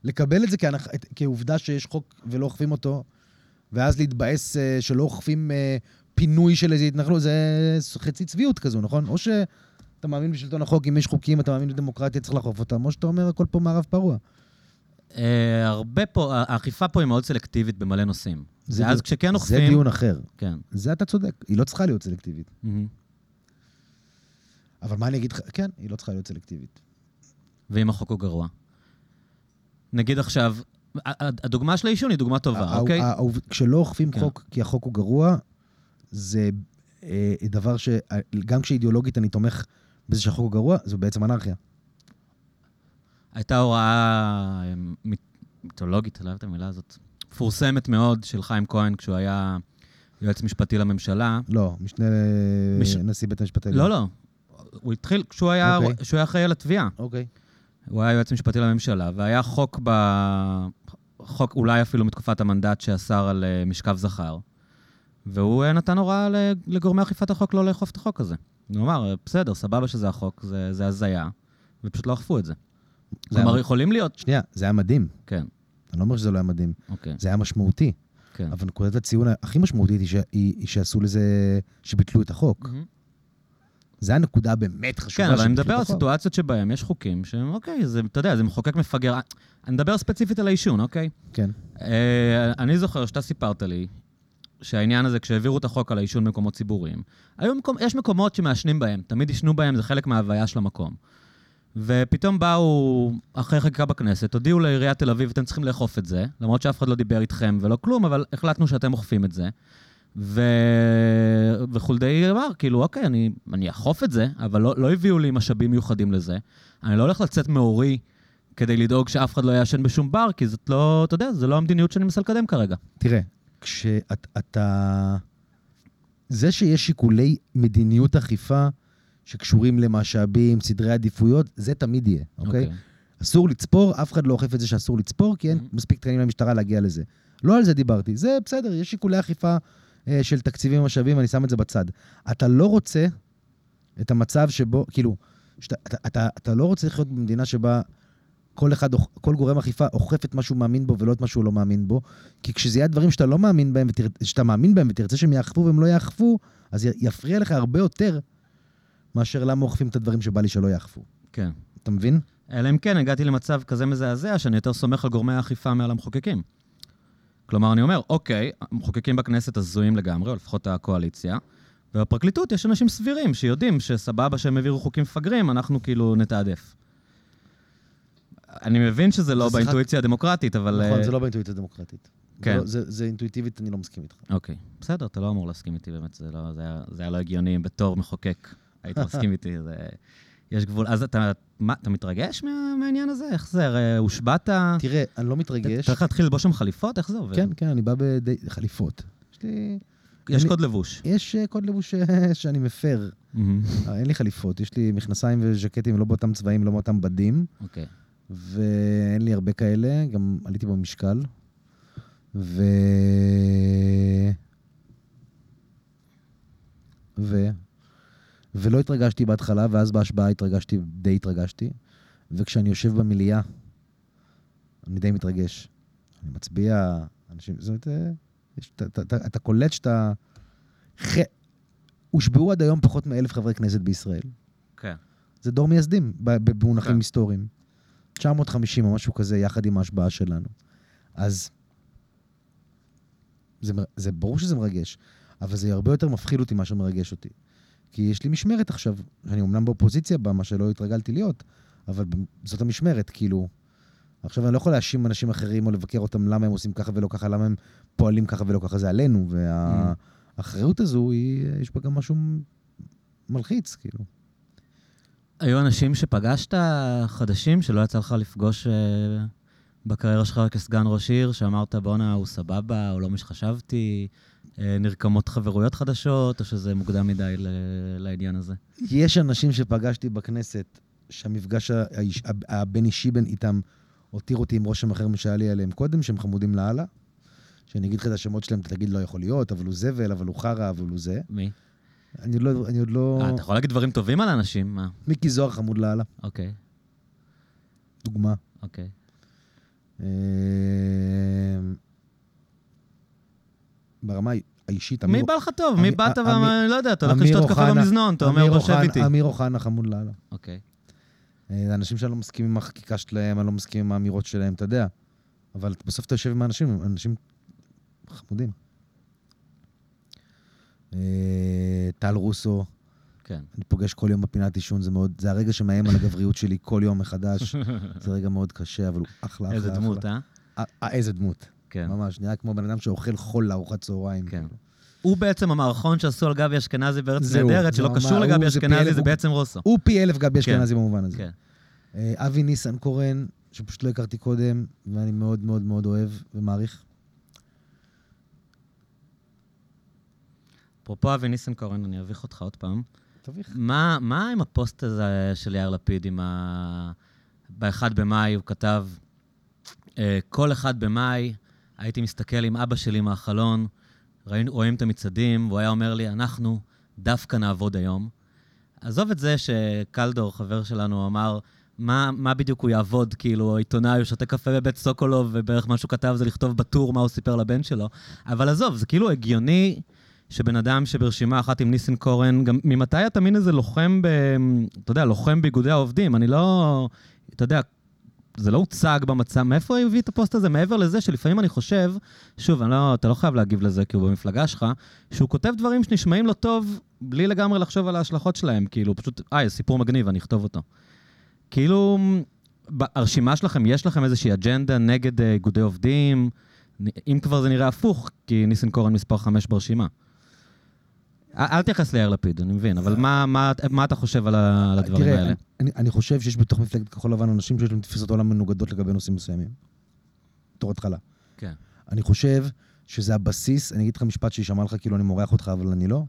לקבל את זה כהנח... כעובדה שיש חוק ולא אוכפים אותו, ואז להתבאס אה, שלא אוכפים אה, פינוי של איזה התנחלות, זה חצי צביעות כזו, נכון? או שאתה מאמין בשלטון החוק, אם יש חוקים, אתה מאמין בדמוקרטיה, צריך לאכוף אותם, או שאתה אומר, הכל פה מערב פרוע. אה, הרבה פה, האכיפה פה היא מאוד סלקטיבית במלא נושאים. זה ואז כשכן אוכפים... זה דיון אחר. כן. זה אתה צודק, היא לא צריכה להיות סלקטיבית. מהמם. אבל מה אני אגיד לך? כן, היא לא צריכה להיות סלקטיבית. ואם החוק הוא גרוע. נגיד עכשיו, הדוגמה של העישון היא דוגמה טובה, אוקיי? כשלא אוכפים כן. חוק כי החוק הוא גרוע, זה אה, דבר ש... גם כשאידיאולוגית אני תומך בזה שהחוק הוא גרוע, זו בעצם אנרכיה. הייתה הוראה אה, מיתולוגית, לא אוהב את המילה הזאת, מפורסמת מאוד של חיים כהן כשהוא היה יועץ משפטי לממשלה. לא, משנה מש- לנשיא בית המשפט העליון. לא, לא. הוא התחיל כשהוא היה, אוקיי. כשהוא היה אחראי על התביעה. אוקיי. הוא היה יועץ משפטי לממשלה, והיה חוק ב... חוק אולי אפילו מתקופת המנדט שאסר על אה, משכב זכר. והוא אה, נתן הוראה לגורמי אכיפת החוק לא לאכוף את החוק הזה. הוא אמר, בסדר, סבבה שזה החוק, זה זה הזיה, ופשוט לא אכפו את זה. כלומר, היה- יכולים להיות... שנייה, זה היה מדהים. כן, אני לא אומר שזה לא היה מדהים. אוקיי, זה היה משמעותי. כן. אבל נקודת הציון הכי משמעותית היא, ש... היא, היא שעשו לזה, שביטלו את החוק. מהמם. זה הנקודה באמת חשובה כן, אבל אני מדבר על. סיטואציות שבהן יש חוקים שהם, אוקיי, זה, אתה יודע, זה מחוקק מפגר. אני מדבר ספציפית על העישון, אוקיי? כן. אה, אני זוכר שאתה סיפרת לי שהעניין הזה, כשהעבירו את החוק על העישון במקומות ציבוריים, היו מקום, יש מקומות שמעשנים בהם, תמיד עישנו בהם, זה חלק מההוויה של המקום. ופתאום באו, אחרי חקיקה בכנסת, הודיעו לעיריית תל אביב, אתם צריכים לאכוף את זה, למרות שאף אחד לא דיבר איתכם ולא כלום, אבל החלטנו שאתם אוכפים את זה. ו... וחולדאי אמר, כאילו, אוקיי, אני, אני אאכוף את זה, אבל לא, לא הביאו לי משאבים מיוחדים לזה. אני לא הולך לצאת מאורי כדי לדאוג שאף אחד לא יעשן בשום בר, כי זאת לא, אתה יודע, זו לא המדיניות שאני מנסה לקדם כרגע. תראה, כשאתה... זה שיש שיקולי מדיניות אכיפה שקשורים למשאבים, סדרי עדיפויות, זה תמיד יהיה, אוקיי? אסור לצפור, אף אחד לא אוכף את זה שאסור לצפור, כי אין Mhm. מספיק תקנים למשטרה להגיע לזה. לא על זה דיברתי. זה בסדר, יש שיקולי אכיפה אה, של תקציבים ומשאבים, אני שם את זה בצד. אתה לא רוצה את המצב שבו, כאילו, שאתה, אתה, אתה, אתה לא רוצה לחיות במדינה שבה כל אחד, כל גורם אכיפה אוכף את מה שהוא מאמין בו ולא את מה שהוא לא מאמין בו, כי כשזה יהיה דברים שאתה לא מאמין בהם, ותר, שאתה מאמין בהם ותרצה שהם יאכפו והם לא יאכפו, אז יפריע לך הרבה יותר מאשר למה אוכפים את הדברים שבא לי שלא יאכפו. כן. אתה מבין? אלא אם כן הגעתי למצב כזה מזעזע, שאני יותר סומך על גורמי האכיפה מעל המחוקקים. כלומר, אני אומר, אוקיי, המחוקקים בכנסת הזויים לגמרי, או לפחות הקואליציה, ובפרקליטות יש אנשים סבירים שיודעים שסבבה שהם העבירו חוקים מפגרים, אנחנו כאילו נתעדף. אני מבין שזה לא באינטואיציה הדמוקרטית, אבל... נכון, אה, זה לא באינטואיציה דמוקרטית. כן. זה, לא, זה, זה אינטואיטיבית, אני לא מסכים איתך. אוקיי, בסדר, אתה לא אמור להסכים איתי באמת, זה, לא, זה, היה, זה היה לא הגיוני, בתור מחוקק היית מסכים איתי, זה... יש גבול. אז אתה, מה, אתה מתרגש מה, מהעניין הזה? איך זה? הושבעת? תראה, אני לא מתרגש. צריך להתחיל ללבוש שם חליפות? איך זה עובד? כן, כן, אני בא בדי... חליפות. יש לי... יש אני- קוד לבוש. יש אה, קוד לבוש אה, שאני מפר. אה, אין לי חליפות, יש לי מכנסיים וז'קטים לא באותם צבעים, לא באותם בדים, אוקיי. ואין לי הרבה כאלה, גם עליתי במשקל. ו... ו... ולא התרגשתי בהתחלה, ואז בהשבעה התרגשתי, די התרגשתי. וכשאני יושב במליאה, אני די מתרגש. אני מצביע, אנשים, זאת אומרת, אה, אתה- קולט שאתה... הושבעו עד היום פחות מאלף חברי כנסת בישראל. כן. זה דור מייסדים במונחים כן. היסטוריים. 950 או משהו כזה, יחד עם ההשבעה שלנו. אז זה, זה ברור שזה מרגש, אבל זה הרבה יותר מפחיד אותי מאשר מרגש אותי. כי יש לי משמרת עכשיו, אני אומנם באופוזיציה בה, מה שלא התרגלתי להיות, אבל זאת המשמרת, כאילו... עכשיו אני לא יכול להאשים אנשים אחרים או לבקר אותם למה הם עושים ככה ולא ככה, למה הם פועלים ככה ולא ככה, זה עלינו, והאחריות הזו, היא, יש בה גם משהו מלחיץ, כאילו. היו אנשים שפגשת, חדשים, שלא יצא לך לפגוש אה, בקריירה שלך כסגן ראש עיר, שאמרת, בואנה, הוא סבבה, הוא לא מה שחשבתי, נרקמות חברויות חדשות, או שזה מוקדם מדי לעניין הזה? יש אנשים שפגשתי בכנסת, שהמפגש הבין-אישי בין איתם הותיר אותי עם רושם אחר משהיה לי עליהם קודם, שהם חמודים לאללה. שאני אגיד לך את השמות שלהם, אתה תגיד לא יכול להיות, אבל הוא זבל, אבל הוא חרא, אבל הוא זה. מי? אני לא... אני עוד לא... אה, אתה יכול להגיד דברים טובים על אנשים? מה? מיקי זוהר חמוד לאללה, אוקיי, דוגמה. אוקיי. אה, ברמה... האישית. מי אמיר- בא לך טוב? מי באת ואומר, לא יודע, אתה הולך לשתות קפה במזנון, אתה אומר, בוא שב איתי. אמיר אוחנה חמוד לאללה. אוקיי. אה, אנשים שאני לא מסכים עם החקיקה שלהם, אני לא מסכים עם האמירות שלהם, אתה יודע. אבל בסוף אתה יושב עם האנשים, אנשים חמודים. אה, טל רוסו, כן. אני פוגש כל יום בפינת עישון, זה מאוד, זה הרגע שמאיים על הגבריות שלי כל יום מחדש. זה רגע מאוד קשה, אבל הוא אחלה, אחלה, איזה. דמות? אה, אה, איזה דמות. כן. ממש, נראה כמו בן אדם שאוכל חול לארוחת צהריים. כן. כאילו. הוא בעצם המערכון שעשו על גבי אשכנזי בארץ נהדרת, שלא קשור לגבי אשכנזי, זה בעצם רוסו. הוא פי אלף גבי כן. אשכנזי במובן הזה. כן. אה, אבי ניסנקורן, שפשוט לא הכרתי קודם, ואני מאוד מאוד מאוד אוהב ומעריך. אפרופו אבי ניסנקורן, אני אביך אותך עוד פעם. תביך. מה, מה עם הפוסט הזה של יאיר לפיד, עם ה... ב-1 במאי הוא כתב, אה, כל אחד במאי הייתי מסתכל עם אבא שלי מהחלון, ראינו, רואים את המצעדים, והוא היה אומר לי, אנחנו דווקא נעבוד היום. עזוב את זה שקלדור, חבר שלנו, אמר, מה, מה בדיוק הוא יעבוד, כאילו, עיתונאי, הוא שותה קפה בבית סוקולוב, ובערך מה שהוא כתב זה לכתוב בטור מה הוא סיפר לבן שלו. אבל עזוב, זה כאילו הגיוני שבן אדם שברשימה אחת עם ניסנקורן, גם ממתי אתה מין איזה לוחם ב... אתה יודע, לוחם באיגודי העובדים? אני לא... אתה יודע, זה לא הוצג במצב, מאיפה הוא הביא את הפוסט הזה? מעבר לזה שלפעמים אני חושב, שוב, אני לא, אתה לא חייב להגיב לזה כי הוא במפלגה שלך, שהוא כותב דברים שנשמעים לו טוב, בלי לגמרי לחשוב על ההשלכות שלהם, כאילו, פשוט, אה, סיפור מגניב, אני אכתוב אותו. כאילו, ברשימה שלכם, יש לכם איזושהי אג'נדה נגד אה, איגודי עובדים? אם כבר זה נראה הפוך, כי ניסנקורן מספר 5 ברשימה. אל אל תייחס ליאיר לפיד, אני מבין, אבל מה, מה, מה אתה חושב על, הדברים תראה, האלה? אני, אני חושב שיש בתוך מפלגת כחול לבן אנשים שיש להם תפיסות עולם מנוגדות לגבי נושאים מסוימים. בתור התחלה. כן. אני חושב שזה הבסיס, אני אגיד לך משפט שישמע לך כאילו אני מורח אותך, אבל אני לא.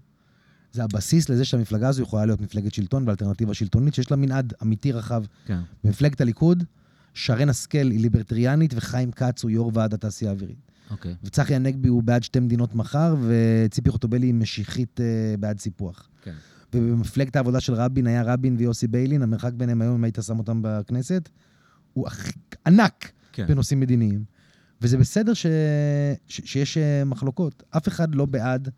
זה הבסיס לזה שהמפלגה הזו יכולה להיות מפלגת שלטון ואלטרנטיבה שלטונית, שיש לה מנעד אמיתי רחב. כן. במפלגת הליכוד, שרן השכל היא ליברטריאנית וחיים כץ הוא יו"ר ועד התעשייה האווירית. אוקיי. וצחי הנגבי הוא בעד שתי מדינות מחר, וציפי חוטובלי היא משיחית אה, בעד סיפוח. כן. ובמפלגת העבודה של רבין היה רבין ויוסי ביילין, המרחק ביניהם היום, אם היית שם אותם בכנסת, הוא הכי ענק כן. בנושאים מדיניים. וזה בסדר ש... ש... שיש אה, מחלוקות. אף אחד לא בעד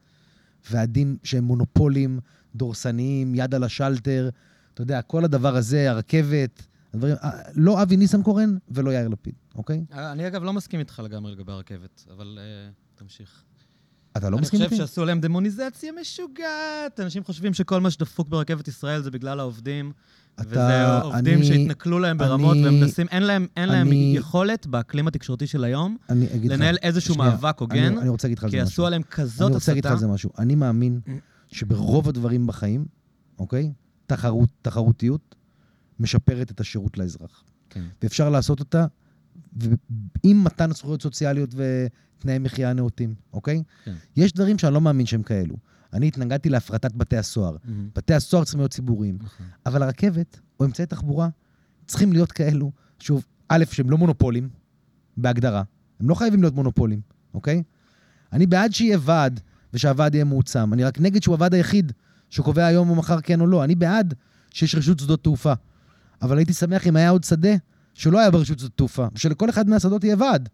ועדים שהם מונופולים, דורסניים, יד על השלטר, אתה יודע, כל הדבר הזה, הרכבת, הדברים, אה, לא אבי ניסנקורן ולא יאיר לפיד, אוקיי? אני אגב לא מסכים איתך לגמרי לגבי הרכבת, אבל uh, תמשיך. אתה לא אני מסכים חושב איתי? שעשו עליהם דמוניזציה משוגעת. אנשים חושבים שכל מה שדפוק ברכבת ישראל זה בגלל העובדים. אתה- וזה עובדים אני- שהתנכלו להם ברמות, אני- והם מנסים, אין להם, אין להם אני- יכולת באקלים התקשורתי של היום אני אגיד לך... לנהל איזשהו שנייה, מאבק הוגן, אני, אני רוצה להגיד לך על זה כי משהו. עשו עליהם כזאת אני רוצה להגיד לך הסתה. על זה משהו. אני מאמין שברוב הדברים בחיים, אוקיי? תחרות, תחרותיות משפרת את השירות לאזרח. כן. ואפשר לעשות אותה עם מתן זכויות סוציאליות ותנאי מחיה נאותים, אוקיי? כן. יש דברים שאני לא מאמין שהם כאלו. אני התנגדתי להפרטת בתי הסוהר. מהמם. בתי הסוהר צריכים להיות ציבוריים. נכון. אבל הרכבת או אמצעי תחבורה צריכים להיות כאלו, שוב, א', שהם לא מונופולים, בהגדרה. הם לא חייבים להיות מונופולים, אוקיי? אני בעד שיהיה ועד ושהוועד יהיה מועצם. אני רק נגד שהוא הוועד היחיד שקובע היום או מחר כן או לא. אני בעד שיש רשות שדות תעופה. אבל הייתי שמח אם היה עוד שדה שלא היה ברשות שדות תעופה, ושלכל אחד מהשדות יהיה ועד.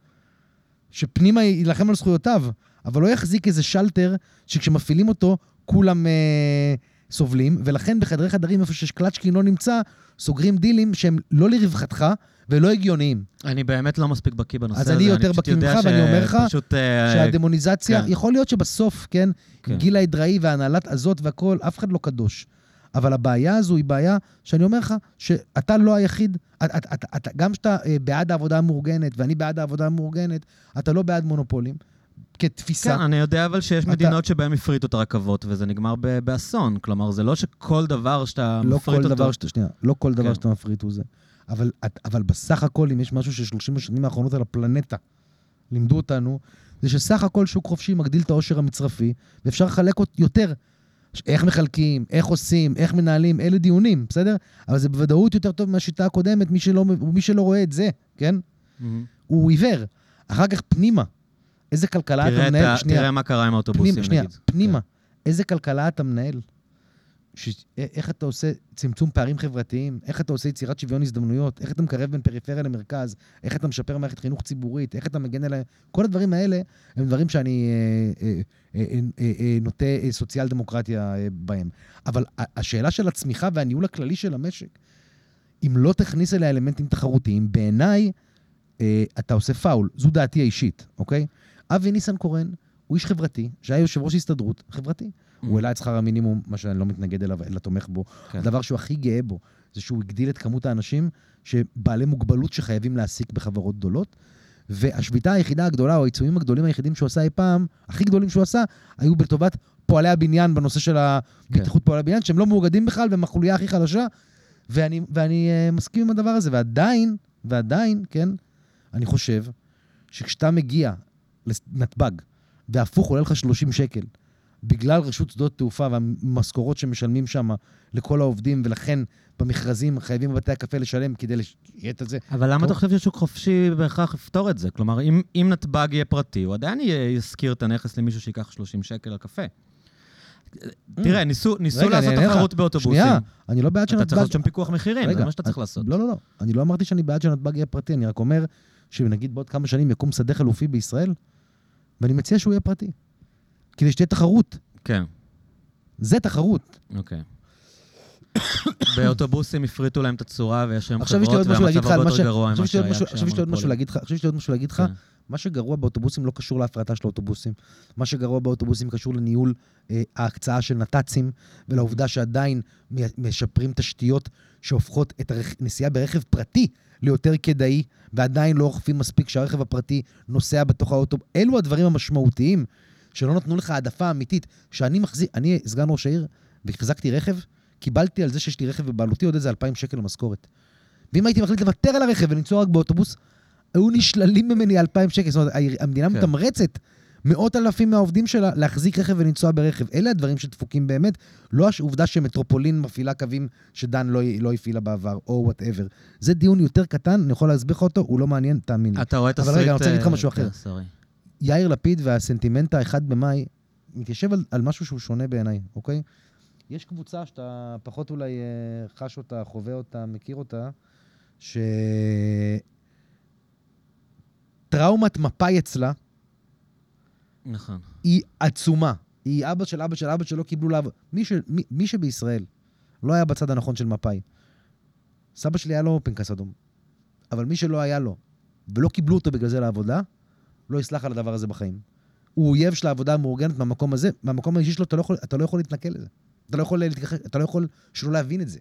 שפנימה יילחם על זכויותיו, אבל לא יחזיק איזה שלטר שכשמפעילים אותו כולם אה, סובלים, ולכן בחדרי חדרים, איפה ששקלצ'קין לא נמצא, סוגרים דילים שהם לא לרווחתך ולא הגיוניים. אני באמת לא מספיק בקיא בנושא אז הזה. אני יותר פשוט בקיא ממך, ואני אומר לך שפשוט, אה, שהדמוניזציה, כן. יכול להיות שבסוף, כן, כן. גילה אדראי והנהלת הזאת והכול, אף אחד לא קדוש. אבל הבעיה הזו היא בעיה שאני אומר לך, שאתה לא היחיד, את, את, את, את, גם כשאתה אה, בעד העבודה המאורגנת, ואני בעד העבודה המאורגנת, אתה לא בעד מונופולים. כתפיסה. כן, אני יודע אבל שיש אתה- מדינות שבהן הפריטו את הרכבות, וזה נגמר ב- באסון. כלומר, זה לא שכל דבר שאתה לא מפריט אותו... דבר שאתה, שנייה, לא כל דבר כן. שאתה מפריט הוא זה. אבל, אבל בסך הכל, אם יש משהו ש-30 השנים האחרונות על הפלנטה לימדו אותנו, זה שסך הכל שוק חופשי מגדיל את העושר המצרפי, ואפשר לחלק יותר. איך מחלקים, איך עושים, איך מנהלים, אלה דיונים, בסדר? אבל זה בוודאות יותר טוב מהשיטה הקודמת, מי שלא, מי שלא רואה את זה, כן? מהמם. הוא עיוור. אחר כך פנימה, איזה כלכלה אתה את מנהל, תראה מה קרה עם האוטובוסים, פנימה, שנייה, נגיד. פנימה, איזה כלכלה אתה מנהל? ש... איך אתה עושה צמצום פערים חברתיים, איך אתה עושה יצירת שוויון הזדמנויות, איך אתה מקרב בין פריפריה למרכז, איך אתה משפר מערכת חינוך ציבורית, איך אתה מגן עליה, כל הדברים האלה הם דברים שאני אה, אה, אה, אה, אה, אה, נוטה אה, סוציאל דמוקרטיה אה, בהם. אבל השאלה של הצמיחה והניהול הכללי של המשק, אם לא תכניס אליה אלמנטים תחרותיים, בעיניי אה, אתה עושה פאול. זו דעתי האישית, אוקיי? אבי ניסנקורן הוא איש חברתי, שהיה יושב ראש הסתדרות חברתי. הוא העלה את שכר המינימום, מה שאני לא מתנגד אליו, אלא תומך בו. כן. הדבר שהוא הכי גאה בו, זה שהוא הגדיל את כמות האנשים שבעלי מוגבלות שחייבים להעסיק בחברות גדולות. והשביתה היחידה הגדולה, או העיצומים הגדולים היחידים שהוא עשה אי פעם, הכי גדולים שהוא עשה, היו לטובת פועלי הבניין בנושא של הבטיחות פועלי הבניין, שהם לא מאוגדים בכלל, והם החוליה הכי חלשה. ואני, ואני uh, מסכים עם הדבר הזה, ועדיין, ועדיין, כן, אני חושב שכשאתה מגיע לנתב"ג, והפוך עולה לך 30 שקל, בגלל רשות שדות תעופה והמשכורות שמשלמים שם לכל העובדים, ולכן במכרזים חייבים בבתי הקפה לשלם כדי שיהיה את זה. אבל למה. אתה חושב ששוק חופשי בהכרח יפתור את זה? כלומר, אם, אם נתב"ג יהיה פרטי, הוא עדיין ישכיר את הנכס למישהו שייקח 30 שקל על קפה. תראה, ניסו, ניסו Mm. רגע, לעשות. תחרות באוטובוסים. שנייה, אני לא בעד אתה צריך שנתב"ג... לעשות שם פיקוח מחירים, רגע, זה מה שאתה צריך אני- לעשות. לא, לא, לא. אני לא אמרתי שאני בעד שנתב"ג יהיה פרטי, אני רק אומר שנגיד בעוד כמה שנים יקום שדה חלופי בישראל, ואני מציע שהוא יהיה פרטי. כדי שתהיה תחרות. כן, זה תחרות. אוקיי. באוטובוסים הפריטו להם את הצורה, ויש היום חברות, והמצב הרבה. יותר גרוע ממה שהיה משהו- עכשיו יש לי עוד משהו כשהמונופולים. להגיד לך, עכשיו יש לי עוד משהו להגיד לך. כן. מה שגרוע באוטובוסים לא קשור להפרטה של האוטובוסים. מה שגרוע באוטובוסים קשור לניהול אה, ההקצאה של נת"צים, ולעובדה שעדיין משפרים תשתיות שהופכות את הנסיעה ברכב פרטי ליותר כדאי, ועדיין לא אוכפים מספיק שהרכב הפרטי נוסע בתוך האוטו. אלו הדברים המשמעותיים שלא נתנו לך העדפה אמיתית. שאני מחזיק, אני סגן ראש העיר, והחזקתי רכב, קיבלתי על זה שיש לי רכב בבעלותי עוד איזה 2,000 שקל למשכורת. ואם הייתי מחליט לוותר על הרכב ולנסוע רק באוטובוס, היו נשללים ממני 2,000 שקל. זאת אומרת, המדינה כן. מתמרצת מאות אלפים מהעובדים שלה להחזיק רכב ולנסוע ברכב. אלה הדברים שדפוקים באמת, לא העובדה שמטרופולין מפעילה קווים שדן לא, לא הפעילה בעבר, או whatever. זה דיון יותר קטן, אני יכול להסביר לך אותו, הוא לא מעניין, תאמין לי. אתה רואה את אבל הסרט... רגע, אני רוצה להגיד לך אה, משהו אחר. יאיר לפיד והסנטימנט האחד במאי מתיישב על, על משהו שהוא שונה בעיניי, אוקיי? יש קבוצה שאתה פחות אולי אה, חש אותה, חווה אותה, מכיר אותה, ש... טראומת מפאי אצלה נכון. היא עצומה. היא אבא של אבא של אבא שלא קיבלו לעבוד. מי, ש... מי, מי שבישראל לא היה בצד הנכון של מפאי, סבא שלי היה לו פנקס אדום, אבל מי שלא היה לו ולא קיבלו אותו בגלל זה לעבודה, לא יסלח על הדבר הזה בחיים. הוא אויב של העבודה המאורגנת מהמקום הזה, מהמקום האישי שלו, אתה לא יכול, אתה לא יכול להתנכל לזה. אתה לא יכול, להתכחש, אתה לא יכול שלא להבין את זה.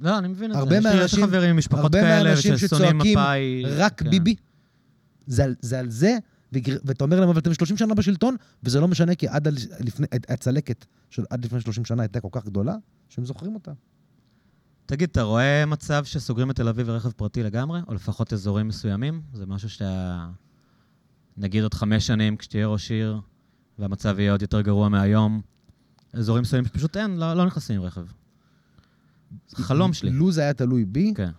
לא, אני מבין את זה. הרבה לי- יש מהאנשים- לי חברים, משפחות כאלה, מהאנשים ששונאים שצועקים מפאי. רק כן. ביבי, זה, זה על זה, ואתה אומר להם, אבל אתם 30 שנה בשלטון, וזה לא משנה, כי עד לפני, הצלקת של עד לפני 30 שנה הייתה כל כך גדולה, שהם זוכרים אותה. תגיד, אתה רואה מצב שסוגרים את תל אביב לרכב פרטי לגמרי? או לפחות אזורים מסוימים? זה משהו שאתה... נגיד עוד חמש שנים, כשתהיה ראש עיר, והמצב יהיה עוד יותר גרוע מהיום, אזורים מסוימים שפשוט אין, לא, לא נכנסים עם רכב. זה חלום שלי. לו זה היה תלוי בי, כן.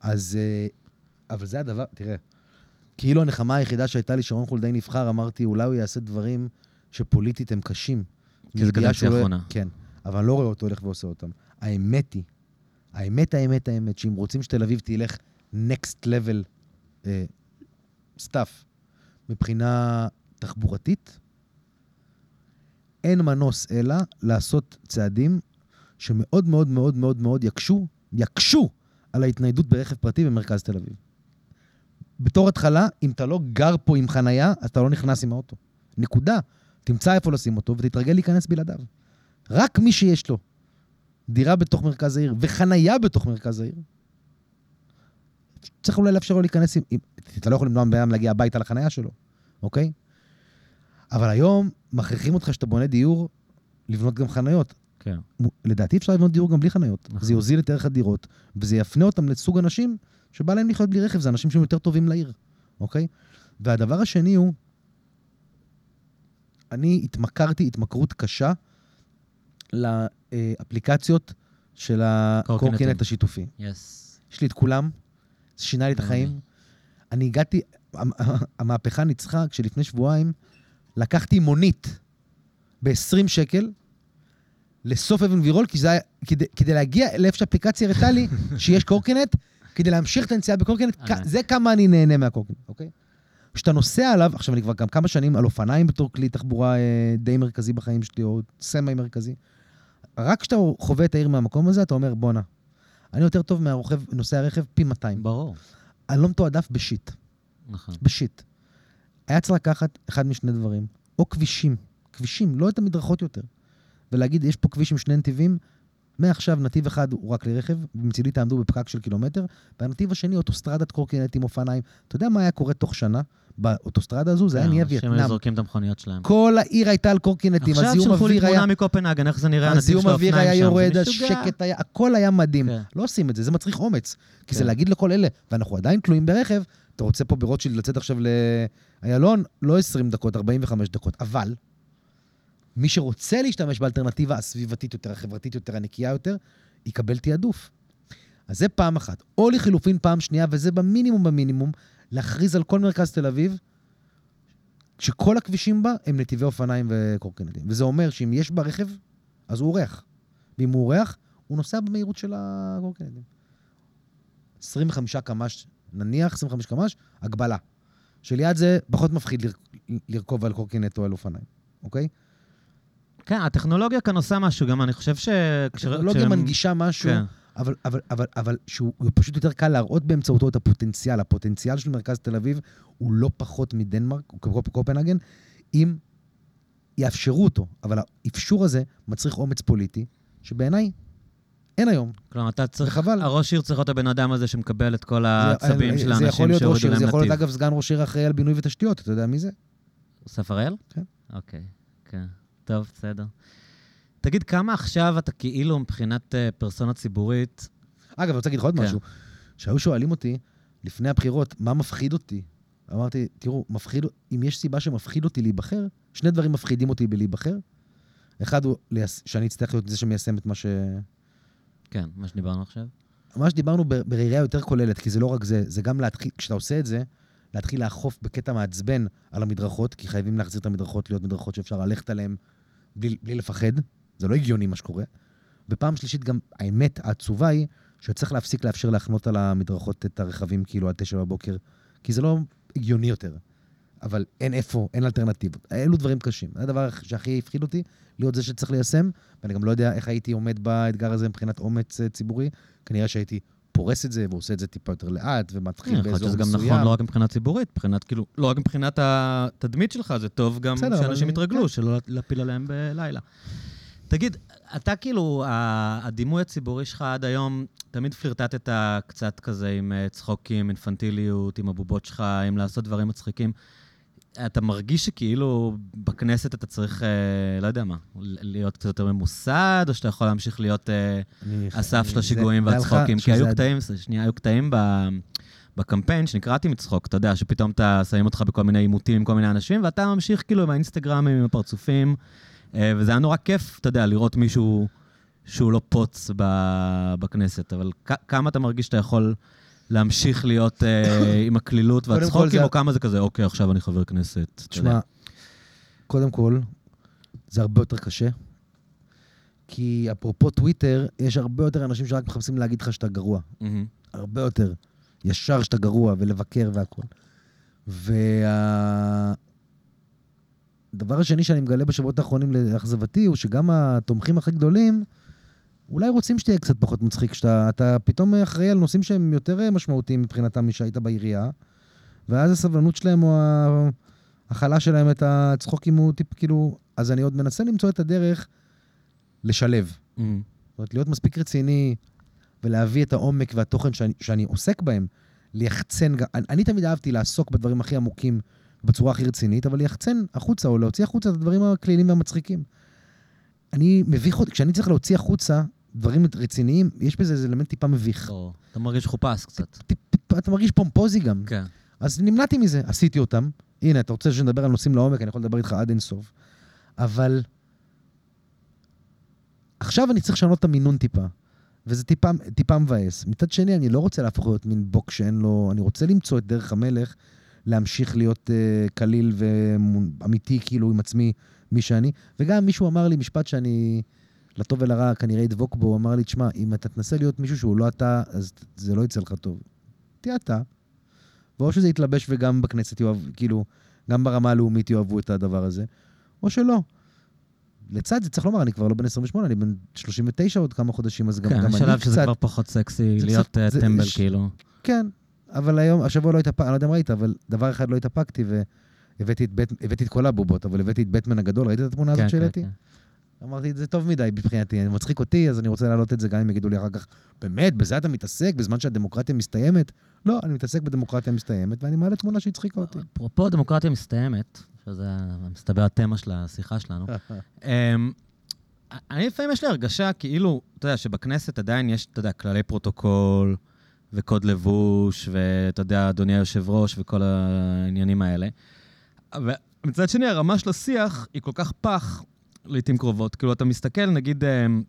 אז... אה, אבל זה הדבר, תראה, כאילו הנחמה היחידה שהייתה לי, שרון חולדאי נבחר, אמרתי, אולי הוא יעשה דברים שפוליטית הם קשים. כי זה קדנציה לא- אחרונה. כן, אבל אני לא רואה אותו הולך ועושה אותם. האמת היא, האמת, האמת, האמת, שאם רוצים שתל אביב תלך next level אה, stuff מבחינה תחבורתית, אין מנוס אלא לעשות צעדים שמאוד מאוד מאוד מאוד מאוד יקשו, יקשו על ההתניידות ברכב פרטי במרכז תל אביב. בתור התחלה, אם אתה לא גר פה עם חנייה, אז אתה לא נכנס עם האוטו. נקודה. תמצא איפה לשים אותו ותתרגל להיכנס בלעדיו. רק מי שיש לו דירה בתוך מרכז העיר וחנייה בתוך מרכז העיר, צריך אולי לאפשר לו להיכנס עם... אתה לא יכול למנוע מבן אדם להגיע הביתה לחנייה שלו, אוקיי? אבל היום מכריחים אותך שאתה בונה דיור, לבנות גם חניות. כן. לדעתי אפשר לבנות דיור גם בלי חניות. נכון. זה יוזיל את ערך הדירות, וזה יפנה אותם לסוג אנשים שבא להם לחיות בלי רכב, זה אנשים שהם יותר טובים לעיר, אוקיי? והדבר השני הוא, אני התמכרתי התמכרות קשה לאפליקציות של הקורקינט. השיתופי. יס. יש לי את כולם, זה שינה לי את החיים. אני הגעתי, המ- המהפכה ניצחה כשלפני שבועיים לקחתי מונית ב-20 שקל לסוף אבן גבירול, כי זה היה, כדי, כדי להגיע לאיפה שהאפליקציה הראתה לי שיש קורקינט, כדי להמשיך את הנסיעה בקורקינט, זה כמה אני נהנה מהקורקינט, אוקיי? כשאתה נוסע עליו, עכשיו אני כבר גם כמה שנים על אופניים בתור כלי תחבורה אה, די מרכזי בחיים שלי, או סמי מרכזי. רק כשאתה חווה את העיר מהמקום הזה, אתה אומר, בואנה, אני יותר טוב מהרוכב, נוסע הרכב פי 200. ברור. אני לא מתועדף בשיט, נכון. בשיט. היה צריך לקחת אחד משני דברים, או כבישים, כבישים, לא את המדרכות יותר, ולהגיד, יש פה כביש עם שני נתיבים, מעכשיו נתיב אחד הוא רק לרכב, ומצידי תעמדו בפקק של קילומטר, והנתיב השני אוטוסטרדת קורקינט עם אופניים. אתה יודע מה היה קורה תוך שנה באוטוסטרדה הזו? זה היה נהיה שהם וייטנאם. זורקים את המכוניות שלהם. כל העיר הייתה על קורקינטים, עכשיו הזיהום שלחו לי אוויר היה... תמונה מקופנהגן, איך זה נראה, הנתיב הזיהום של אוויר האופניים היה שם. יורד, זה משוגע. השקט היה, הכל היה מדהים. כן. לא עושים את זה, זה מצריך אומץ. כי זה כן. להגיד לכל אלה, ואנחנו עדיין תלויים ברכב, אתה רוצה פה ברוטשילד לצאת עכשיו לאיילון, לא 20 דקות, 45 דקות, אבל מי שרוצה להשתמש באלטרנטיבה הסביבתית יותר, החברתית יותר, הנקייה יותר, יקבל תעדוף. אז זה פעם אחת. או לחילופין פעם שנייה, וזה במינימום במינימום, להכריז על כל מרכז תל אביב, שכל הכבישים בה הם נתיבי אופניים וקורקינטים. וזה אומר שאם יש בה רכב, אז הוא אורח. ואם הוא אורח, הוא נוסע במהירות של הקורקינטים. 25 קמ"ש, נניח 25 קמ"ש, הגבלה. שליד זה פחות מפחיד לר- לרכוב על קורקינט או על אופניים, אוקיי? כן, הטכנולוגיה כאן עושה משהו, גם אני חושב ש... הטכנולוגיה מנגישה משהו, כן. אבל, אבל, אבל, אבל שהוא הוא פשוט יותר קל להראות באמצעותו את הפוטנציאל. הפוטנציאל של מרכז תל אביב הוא לא פחות מדנמרק, הוא קופ- קופנהגן, אם יאפשרו אותו. אבל האפשור הזה מצריך אומץ פוליטי, שבעיניי אין היום. כלומר, אתה צריך... וחבל. הראש עיר צריך להיות הבן אדם הזה שמקבל את כל זה- העצבים של זה יכול האנשים להיות שהורידו להם זה יכול להיות נתיב. אגב סגן ראש עיר אחראי על בינוי ותשתיות, אתה יודע מי זה? אסף הראל? כן. אוקיי, כן. טוב, בסדר. תגיד, כמה עכשיו אתה כאילו מבחינת אה, פרסונה ציבורית... אגב, אני רוצה להגיד לך עוד כן. משהו. שהיו שואלים אותי, לפני הבחירות, מה מפחיד אותי? אמרתי, תראו, מפחיד, אם יש סיבה שמפחיד אותי להיבחר, שני דברים מפחידים אותי בלהיבחר. אחד הוא שאני אצטרך להיות זה שמיישם את מה ש... כן, מה שדיברנו עכשיו. מה שדיברנו בראייה יותר כוללת, כי זה לא רק זה, זה גם להתחיל, כשאתה עושה את זה, להתחיל לאכוף בקטע מעצבן על המדרכות, כי חייבים להחזיר את המדרכות להיות מדרכות שאפשר ללכת עליהן בלי, בלי לפחד. זה לא הגיוני מה שקורה. ופעם שלישית, גם האמת העצובה היא שצריך להפסיק לאפשר להחנות על המדרכות את הרכבים כאילו עד תשע בבוקר, כי זה לא הגיוני יותר. אבל אין איפה, אין אלטרנטיבות. אלו דברים קשים. זה הדבר שהכי הפחיד אותי, להיות זה שצריך ליישם, ואני גם לא יודע איך הייתי עומד באתגר הזה מבחינת אומץ אה, ציבורי. כנראה שהייתי פורס את זה ועושה את זה טיפה יותר לאט, ומתחיל כן, יכול להיות באזור שזה מסוים. גם נכון לא רק מבחינה ציבורית, מבחינת כאילו, לא רק מבחינת התדמית שלך, זה טוב גם בסדר, שאנשים אני- יתרגלו, כן. שלא להפיל עליהם בלילה. תגיד, אתה כאילו, הדימוי הציבורי שלך עד היום, תמיד פלירטטת קצת כזה עם אה, צחוקים, אינפנטיליות, עם הבובות שלך, עם לעשות דברים מצחיקים. אתה מרגיש שכאילו בכנסת אתה צריך, אה, לא יודע מה, להיות קצת יותר ממוסד, או שאתה יכול להמשיך להיות אה, הסף של השיגועים זה- והצחוקים? כי היו קטעים, שנייה, היו קטעים ב... בקמפיין שנקראתי מצחוק, אתה יודע, שפתאום אתה שמים אותך בכל מיני עימותים עם כל מיני אנשים, ואתה ממשיך כאילו עם האינסטגרמים, עם הפרצופים, אה, וזה היה נורא כיף, אתה יודע, לראות מישהו שהוא לא פוץ. בכנסת, אבל כמה אתה מרגיש שאתה יכול להמשיך להיות אה, עם הקלילות והצחוקים, או כמה זה כזה, אוקיי, עכשיו אני חבר כנסת. תשמע, קודם כל, זה הרבה יותר קשה. כי אפרופו טוויטר, יש הרבה יותר אנשים שרק מחפשים להגיד לך שאתה גרוע. הרבה יותר. ישר שאתה גרוע, ולבקר והכול. והדבר השני שאני מגלה בשבועות האחרונים לאכזבתי, הוא שגם התומכים הכי גדולים, אולי רוצים שתהיה קצת פחות מצחיק, שאתה אתה פתאום אחראי על נושאים שהם יותר משמעותיים מבחינתם משהיית בעירייה, ואז הסבלנות שלהם או ההכלה שלהם את הצחוקים הוא טיפ, כאילו... אז אני עוד מנסה למצוא את הדרך לשלב. מהמם. זאת אומרת, להיות מספיק רציני ולהביא את העומק והתוכן שאני, שאני עוסק בהם, ליחצן, גם- אני, אני תמיד אהבתי לעסוק בדברים הכי עמוקים בצורה הכי רצינית, אבל ליחצן החוצה או להוציא החוצה את הדברים הכלילים והמצחיקים. אני מביך אותי, כשאני צריך להוציא החוצה דברים רציניים, יש בזה איזה אלמנט טיפה מביך. או, אתה מרגיש חופש קצת. טיפ, טיפ, אתה מרגיש פומפוזי גם. כן. אז נמנעתי מזה, עשיתי אותם. הנה, אתה רוצה שנדבר על נושאים לעומק, אני יכול לדבר איתך עד אינסוף. אבל עכשיו אני צריך לשנות את המינון טיפה, וזה טיפה, טיפה מבאס. מצד שני, אני לא רוצה להפוך להיות מין בוק שאין לו... אני רוצה למצוא את דרך המלך, להמשיך להיות uh, קליל ואמיתי, כאילו, עם עצמי, מי שאני. וגם מישהו אמר לי משפט שאני לטוב ולרע כנראה ידבוק בו, הוא אמר לי, תשמע, אם אתה תנסה להיות מישהו שהוא לא אתה, אז זה לא יצא לך טוב. תהיה אתה. ואו שזה יתלבש וגם בכנסת יאהב, כאילו, גם ברמה הלאומית יאהבו את הדבר הזה, או שלא. לצד זה, צריך לומר, אני כבר לא בן 28, אני בן 39 עוד כמה חודשים, אז גם, כן, גם אני קצת... שזה כבר פחות סקסי, זה להיות קצת- אה, זה- טמבל, ש- כאילו. כן, אבל היום, השבוע לא התאפקתי, אני לא יודע אם ראית, אבל דבר אחד לא התאפקתי, והבאתי את, בט, הבאתי את כל הבובות, אבל הבאתי את בטמן הגדול, ראית את התמונה הזאת כן, כן, שהעליתי? כן. אמרתי, זה טוב מדי מבחינתי, זה מצחיק אותי, אז אני רוצה להעלות את זה, גם אם יגידו לי אחר כך, באמת, בזה אתה מתעסק, בזמן שהדמוקרטיה מסתיימת? לא, אני מתעסק בדמוקרטיה מסתיימת, ואני מעלה תמונה שהצחיקה אותי. אפרופו דמוקרטיה מסתיימת, שזה מסתבר התמה של השיחה שלנו, אמ, אני לפעמים יש לי הרגשה כאילו, אתה יודע, שבכנסת עדיין יש, אתה יודע, כללי פרוטוקול וקוד לבוש, ואתה יודע, אדוני היושב-ראש וכל העניינים האלה. ומצד שני, הרמה של השיח היא כל כך פח לעיתים קרובות. כאילו, אתה מסתכל, נגיד, אמ,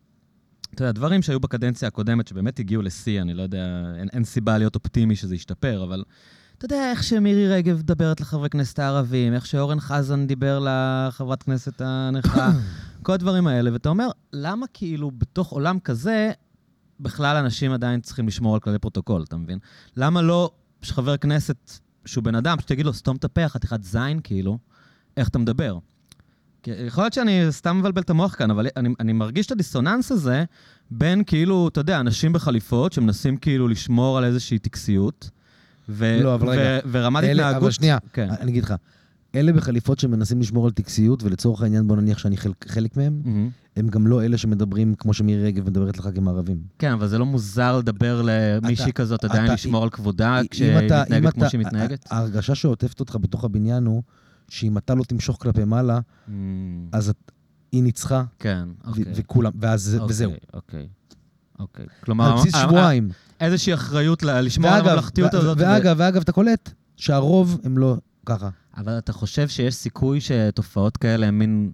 אתה יודע, דברים שהיו בקדנציה הקודמת, שבאמת הגיעו לשיא, אני לא יודע, אין, אין סיבה להיות אופטימי שזה ישתפר, אבל אתה יודע, איך שמירי רגב מדברת לחברי כנסת הערבים, איך שאורן חזן דיבר לחברת כנסת הנכה, כל הדברים האלה, ואתה אומר, למה כאילו בתוך עולם כזה, בכלל אנשים עדיין צריכים לשמור על כללי פרוטוקול, אתה מבין? למה לא שחבר כנסת שהוא בן אדם, שתגיד לו, סתום את הפה, חתיכת זין, כאילו, איך אתה מדבר? כי יכול להיות שאני סתם מבלבל את המוח כאן, אבל אני, אני מרגיש את הדיסוננס הזה בין כאילו, אתה יודע, אנשים בחליפות שמנסים כאילו לשמור על איזושהי טקסיות, ו- לא, אבל רגע. ו- ורמת אלה- התנהגות... אבל שנייה, כן. אני אגיד לך, אלה בחליפות שמנסים לשמור על טקסיות, ולצורך העניין בוא נניח שאני חלק, חלק מהם, מהמם. הם גם לא אלה שמדברים כמו שמירי רגב מדברת לח"כים הערבים. כן, אבל זה לא מוזר לדבר למישהי אתה- כזאת עדיין אתה- לשמור על כבודה כשהיא מתנהגת כמו אתה- שהיא מתנהגת? ההרגשה שעוטפת אותך בתוך הבניין הוא, שאם אתה לא תמשוך כלפי מעלה, אמ, אז את- היא ניצחה, כן, ו- אוקיי. וכולם, ואז אוקיי, וזהו. אוקיי, אוקיי. כלומר, על בסיס ה- ה- שבועיים. איזושהי אחריות לשמור על הממלכתיות ו- הזאת. ו- ואגב, ואגב, אתה קולט שהרוב הם לא ככה. אבל אתה חושב שיש סיכוי שתופעות כאלה הם מין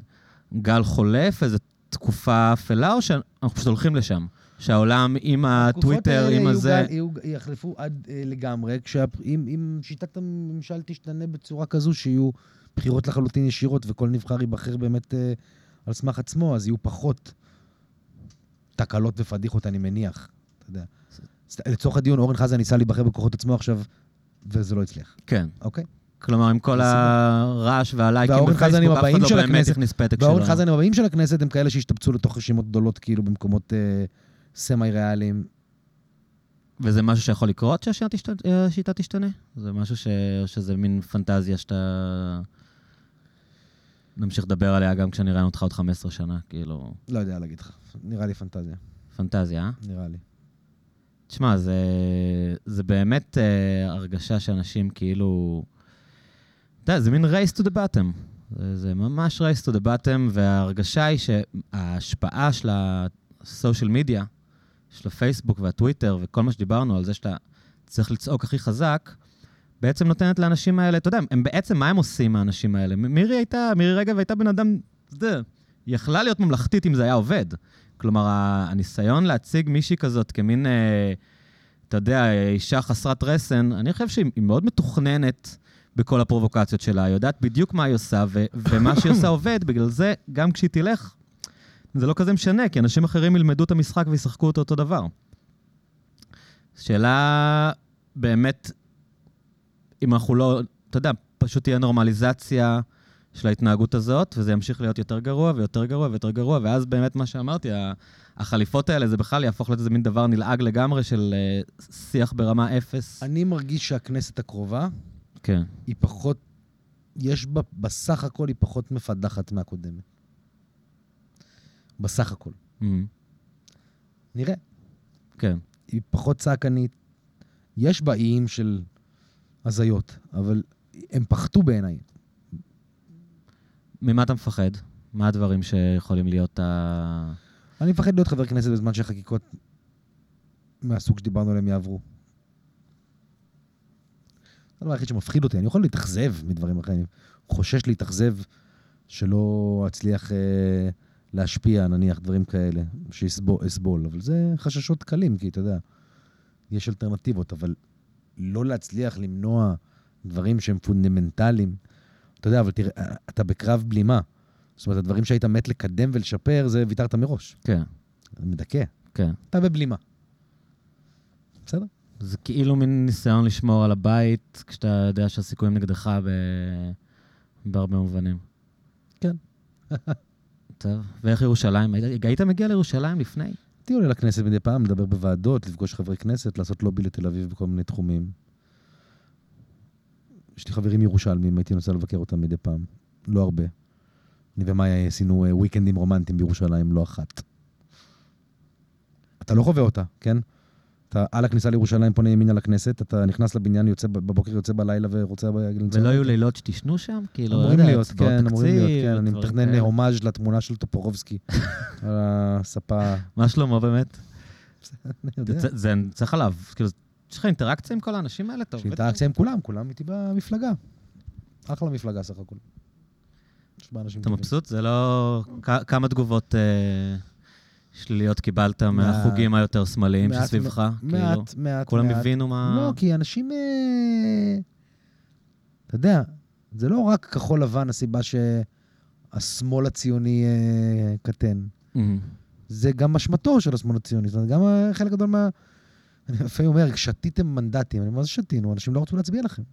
גל חולף, איזו תקופה אפלה, או שאנחנו פשוט הולכים לשם? שהעולם עם הטוויטר, עם הזה... יהיו, יחלפו עד אה, לגמרי, כשאם אם שיטת הממשל תשתנה בצורה כזו שיהיו בחירות לחלוטין ישירות וכל נבחר ייבחר באמת אה, על סמך עצמו, אז יהיו פחות תקלות ופדיחות, אני מניח. אתה יודע. לצורך הדיון, אורן חזן ניסה להיבחר בכוחות עצמו עכשיו, וזה לא הצליח, כן. אוקיי? כלומר, עם כל. הרעש והלייקים בפייסבוק, אף אחד לא באמת הכניס פתק שלו. והאורן חזן הבאים של הכנסת הם כאלה שהשתבצו לתוך רשימות גדולות, כאילו במקומות אה, סמי-ריאליים. וזה משהו שיכול לקרות שהשיטה השיטה תשתנה? זה משהו ש... שזה מין פנטזיה שאתה... נמשיך לדבר עליה גם כשאני אראיין אותך עוד 15 שנה, כאילו, לא יודע להגיד לך, נראה לי פנטזיה, פנטזיה, אה? נראה לי. תשמע, זה, זה באמת uh, הרגשה שאנשים כאילו... אתה יודע, זה מין race to the bottom. זה, זה ממש race to the bottom, וההרגשה היא שההשפעה של הסושיאל מדיה, של הפייסבוק והטוויטר וכל מה שדיברנו על זה שאתה צריך לצעוק הכי חזק, בעצם נותנת לאנשים האלה, אתה יודע, הם בעצם, מה הם עושים, האנשים האלה? מירי הייתה, מירי רגב הייתה בן אדם, אתה יודע, היא יכלה להיות ממלכתית אם זה היה עובד. כלומר, הניסיון להציג מישהי כזאת כמין, אה, אתה יודע, אישה חסרת רסן, אני חושב שהיא היא מאוד מתוכננת בכל הפרובוקציות שלה, היא יודעת בדיוק מה היא עושה, ו- ומה שהיא עושה עובד, בגלל זה, גם כשהיא תלך, זה לא כזה משנה, כי אנשים אחרים ילמדו את המשחק וישחקו אותו אותו דבר. שאלה באמת, אם אנחנו לא, אתה יודע, פשוט תהיה נורמליזציה של ההתנהגות הזאת, וזה ימשיך להיות יותר גרוע ויותר גרוע ויותר גרוע, ואז באמת מה שאמרתי, ה- החליפות האלה, זה בכלל יהפוך להיות איזה מין דבר נלעג לגמרי של אה, שיח ברמה אפס. אני מרגיש שהכנסת הקרובה, כן. היא פחות, יש בה, בסך הכל היא פחות מפדחת מהקודמת. בסך הכל. Mm, נראה. כן. היא פחות צעקנית. יש בה איים של הזיות, אבל הם פחתו בעיניי. ממה אתה מפחד? מה הדברים שיכולים להיות ה... אני מפחד להיות חבר כנסת בזמן שהחקיקות מהסוג שדיברנו עליהם יעברו. זה הדבר היחיד שמפחיד אותי. אני יכול להתאכזב מדברים אחרים. חושש להתאכזב שלא אצליח אה, להשפיע, נניח, דברים כאלה, שאסבול. אבל זה חששות קלים, כי אתה יודע, יש אלטרנטיבות, אבל לא להצליח למנוע דברים שהם פונדמנטליים. אתה יודע, אבל תראה, אתה בקרב בלימה. זאת אומרת, הדברים שהיית מת לקדם ולשפר, זה ויתרת מראש. כן, מדכא. כן. אתה בבלימה. בסדר? זה כאילו מין ניסיון לשמור על הבית, כשאתה יודע שהסיכויים נגדך ב... בהרבה מובנים. כן. טוב, ואיך ירושלים? היית, היית מגיע לירושלים לפני? הייתי עולה לכנסת מדי פעם, לדבר בוועדות, לפגוש חברי כנסת, לעשות לובי לתל אביב בכל מיני תחומים. יש לי חברים ירושלמים, הייתי נוסע לבקר אותם מדי פעם. לא הרבה. אני ומאיה עשינו אה, וויקנדים רומנטיים בירושלים, לא אחת. אתה לא חווה אותה, כן? אתה על הכניסה לירושלים פונה ימינה לכנסת, אתה נכנס לבניין, יוצא בבוקר, יוצא בלילה ורוצה. ולא היו לילות שתישנו שם? כאילו, לא אמורים יודע, להיות, כן, אמורים להיות, כן. אני מתכנן. הומאז' לתמונה של טופורובסקי על הספה. מה שלמה באמת? זה- צריך עליו, כאילו, יש לך אינטראקציה עם כל האנשים האלה? יש אינטראקציה עם כולם, כולם איתי במפלגה. אחלה מפלגה סך הכול. אתה. מבסוט? זה לא... כמה תגובות אה, שליליות קיבלת. מהחוגים היותר שמאליים שסביבך? כאילו, מעט, מעט, כולם מעט. הבינו מה... לא, כי אנשים... אה, אתה יודע, זה לא רק כחול לבן הסיבה שהשמאל הציוני אה, קטן. זה גם אשמתו של השמאל הציוני. זאת אומרת, גם חלק גדול מה... אני לפעמים אומר, שתיתם מנדטים. אני אומר, מה זה שתינו? אנשים לא רצו להצביע לכם.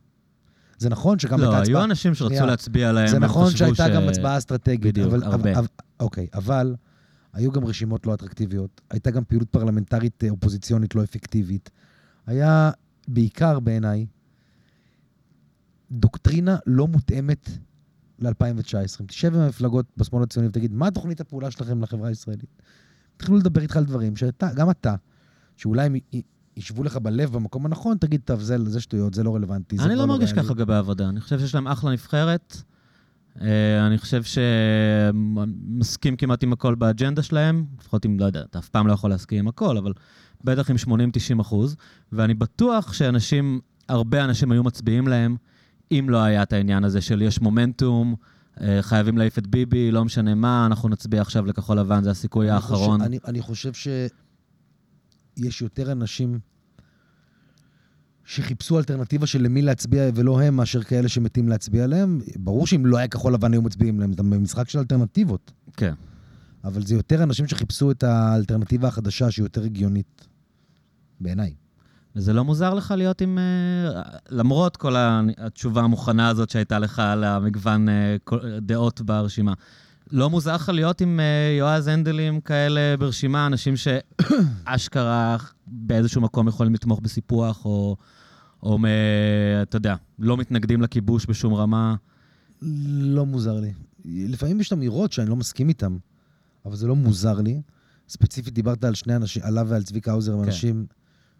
זה נכון שגם הייתה לא, הצבעה... היו אנשים שרצו. להצביע להם, זה נכון שהייתה גם הצבעה אסטרטגית. בדיוק, הרבה. אוקיי, אבל היו גם רשימות לא אטרקטיביות, הייתה גם פעילות פרלמנטרית אה, אופוזיציונית לא אפקטיבית. היה בעיקר בעיניי דוקטרינה לא מותאמת ל-2019. אם תשב עם המפלגות בשמאל הציוני ותגיד, מה תוכנית הפעולה שלכם לחברה הישראלית? התחילו לדבר איתך על דברים שאתה, גם אתה, שאולי הם ישבו לך בלב במקום הנכון, תגיד, טוב, זה, זה שטויות, זה לא רלוונטי. אני כבר לא מרגיש ריאלי." ככה לגבי העבודה. אני חושב שיש להם אחלה נבחרת. אה, אני חושב שמסכים כמעט עם הכל באג'נדה שלהם, לפחות אם, לא יודע, אתה אף פעם לא יכול להסכים עם הכל, אבל בטח עם 80-90 אחוז, ואני בטוח שאנשים, הרבה אנשים היו מצביעים להם, אם לא היה את העניין הזה של יש מומנטום, אה, חייבים להעיף את ביבי, לא משנה מה, אנחנו נצביע עכשיו לכחול לבן, זה הסיכוי אני האחרון. חושב, אני, אני חושב שיש יותר אנשים שחיפשו אלטרנטיבה של למי להצביע ולא הם, מאשר כאלה שמתים להצביע להם. ברור שאם לא היה כחול לבן היו מצביעים להם, זה משחק של אלטרנטיבות. כן. אבל זה יותר אנשים שחיפשו את האלטרנטיבה החדשה שהיא יותר הגיונית, בעיניי. וזה לא מוזר לך להיות עם... אה, למרות כל התשובה המוכנה הזאת שהייתה לך על המגוון אה, דעות ברשימה. לא מוזר לך להיות עם אה, יועז הנדלים כאלה ברשימה, אנשים שאשכרה באיזשהו מקום יכולים לתמוך בסיפוח, או, או אתה יודע, לא מתנגדים לכיבוש בשום רמה. לא מוזר לי. לפעמים יש אמירות שאני לא מסכים איתן, אבל זה לא מוזר לי. ספציפית דיברת על שני אנשים, עליו ועל צביקה האוזר, הם כן. אנשים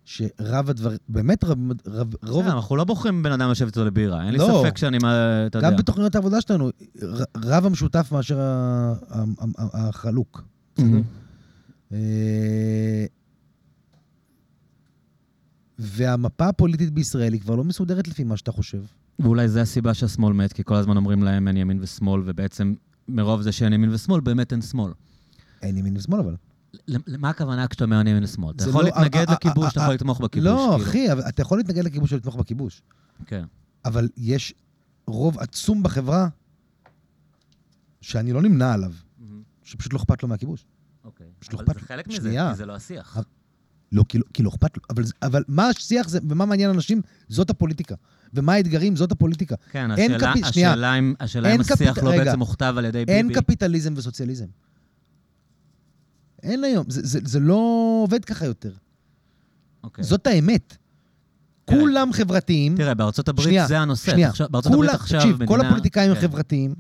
שרב הדבר, באמת רב, רב, רוב, אנחנו לא בוחרים בן אדם לשבת איתו לבירה. אין לי לא. ספק שאני, אתה יודע. גם בתוכניות העבודה שלנו, רב המשותף מאשר החלוק. מהמם. אה, והמפה הפוליטית בישראל היא כבר לא מסודרת לפי מה שאתה חושב. ואולי זו הסיבה שהשמאל מת, כי כל הזמן אומרים להם אין ימין ושמאל, ובעצם מרוב זה שאין ימין ושמאל, באמת אין שמאל. אין ימין ושמאל אבל. למה הכוונה כשאתה אומר ימין ושמאל? אתה יכול לא- להתנגד אה, לכיבוש, אה, אתה אה, יכול לתמוך בכיבוש. לא, כאילו. אחי, אתה יכול להתנגד לכיבוש ולתמוך בכיבוש. כן. אבל יש רוב עצום בחברה שאני לא נמנה עליו, שפשוט לא אכפת לו מהכיבוש. אוקיי. לא אבל זה. חלק מזה. כי זה לא השיח. לא, כי לא, כי לא אכפת לו. אבל, אבל מה השיח זה, ומה מעניין אנשים, זאת הפוליטיקה. ומה האתגרים, זאת הפוליטיקה. כן, השאלה- קפי- שנייה. השאלה אם- השאלה אם השיח קפיט- לא רגע. בעצם מוכתב על ידי אין ביבי. קפיטליזם וסוציאליזם. אין היום, זה, זה, זה לא עובד ככה יותר. אוקיי. זאת האמת. תראה. כולם חברתיים. תראה, בארצות הברית שנייה, זה הנושא. שנייה. בארצות הברית כולם- עכשיו תקשיב, מדינה... כל הפוליטיקאים הם כן. חברתיים,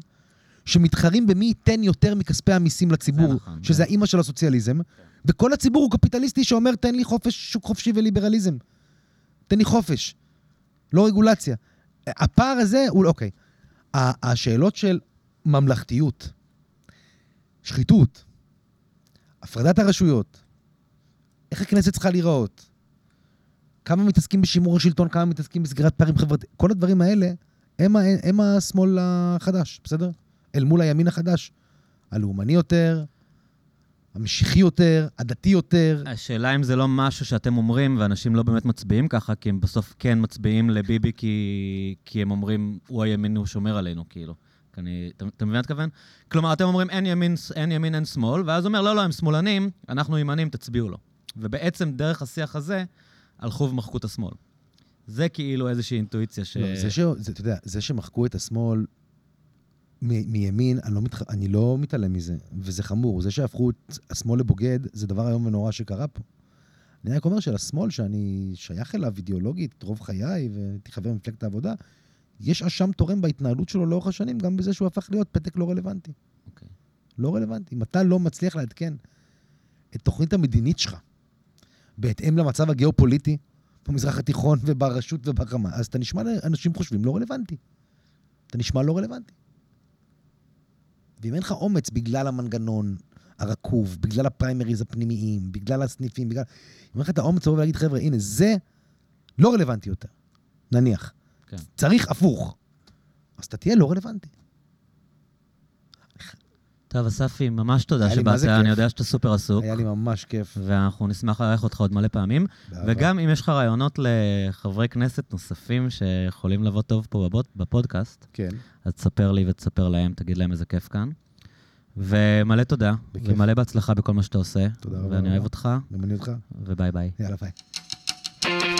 שמתחרים במי ייתן יותר מכספי המיסים לציבור, נכון, שזה כן. האימא של הסוציאליזם, וכל הציבור הוא קפיטליסטי שאומר, תן לי חופש, שוק חופשי וליברליזם. תן לי חופש, לא רגולציה. הפער הזה הוא, אוקיי, השאלות של ממלכתיות, שחיתות, הפרדת הרשויות, איך הכנסת צריכה להיראות, כמה מתעסקים בשימור השלטון, כמה מתעסקים בסגירת פערים חברתיים, כל הדברים האלה הם, הם השמאל החדש, בסדר? אל מול הימין החדש. הלאומני יותר, המשיחי יותר, הדתי יותר. השאלה אם זה לא משהו שאתם אומרים, ואנשים לא באמת מצביעים ככה, כי הם בסוף כן מצביעים לביבי כי, כי הם אומרים, הוא הימין, הוא שומר עלינו, כאילו. אני, אתה, אתה מבין מה אתכוון? כלומר, אתם אומרים אין ימין, אין ימין, אין שמאל, ואז הוא אומר, לא, לא, הם שמאלנים, אנחנו ימנים, תצביעו לו. ובעצם, דרך השיח הזה, הלכו ומחקו את השמאל. זה כאילו איזושהי אינטואיציה ש... לא, זה ש... זה, אתה יודע, זה שמחקו את השמאל מ- מימין, אני לא, מתח... אני לא מתעלם מזה, וזה חמור. זה שהפכו את השמאל לבוגד, זה דבר איום ונורא שקרה פה. אני רק אומר שלשמאל, שאני שייך אליו אידיאולוגית רוב חיי, והייתי חבר במפלגת העבודה, יש אשם תורם בהתנהלות שלו לאורך השנים, גם בזה שהוא הפך להיות פתק לא רלוונטי. אוקיי. לא רלוונטי. אם אתה לא מצליח לעדכן את תוכנית המדינית שלך בהתאם למצב הגיאופוליטי במזרח התיכון וברשות וברמה, אז אתה נשמע לאנשים חושבים לא רלוונטי. אתה נשמע לא רלוונטי. ואם אין לך אומץ בגלל המנגנון הרקוב, בגלל הפריימריז הפנימיים, בגלל הסניפים, בגלל... אם אין לך את האומץ לבוא ולהגיד, חבר'ה, הנה, זה לא רלוונטי יותר, נניח. כן. צריך הפוך. אז אתה תהיה לא רלוונטי. טוב, אספי, ממש תודה שבאת, אני כיף. יודע שאתה סופר עסוק, היה לי ממש כיף. ואנחנו נשמח לארח אותך עוד מלא פעמים. באהבה. וגם אם יש לך רעיונות לחברי כנסת נוספים שיכולים לבוא טוב פה בפודקאסט, כן. אז תספר לי ותספר להם, תגיד להם איזה כיף כאן. ומלא תודה, בכיף. ומלא בהצלחה בכל מה שאתה עושה. תודה רבה ואני. אוהב אותך, גם אני אותך. וביי ביי. יאללה, ביי.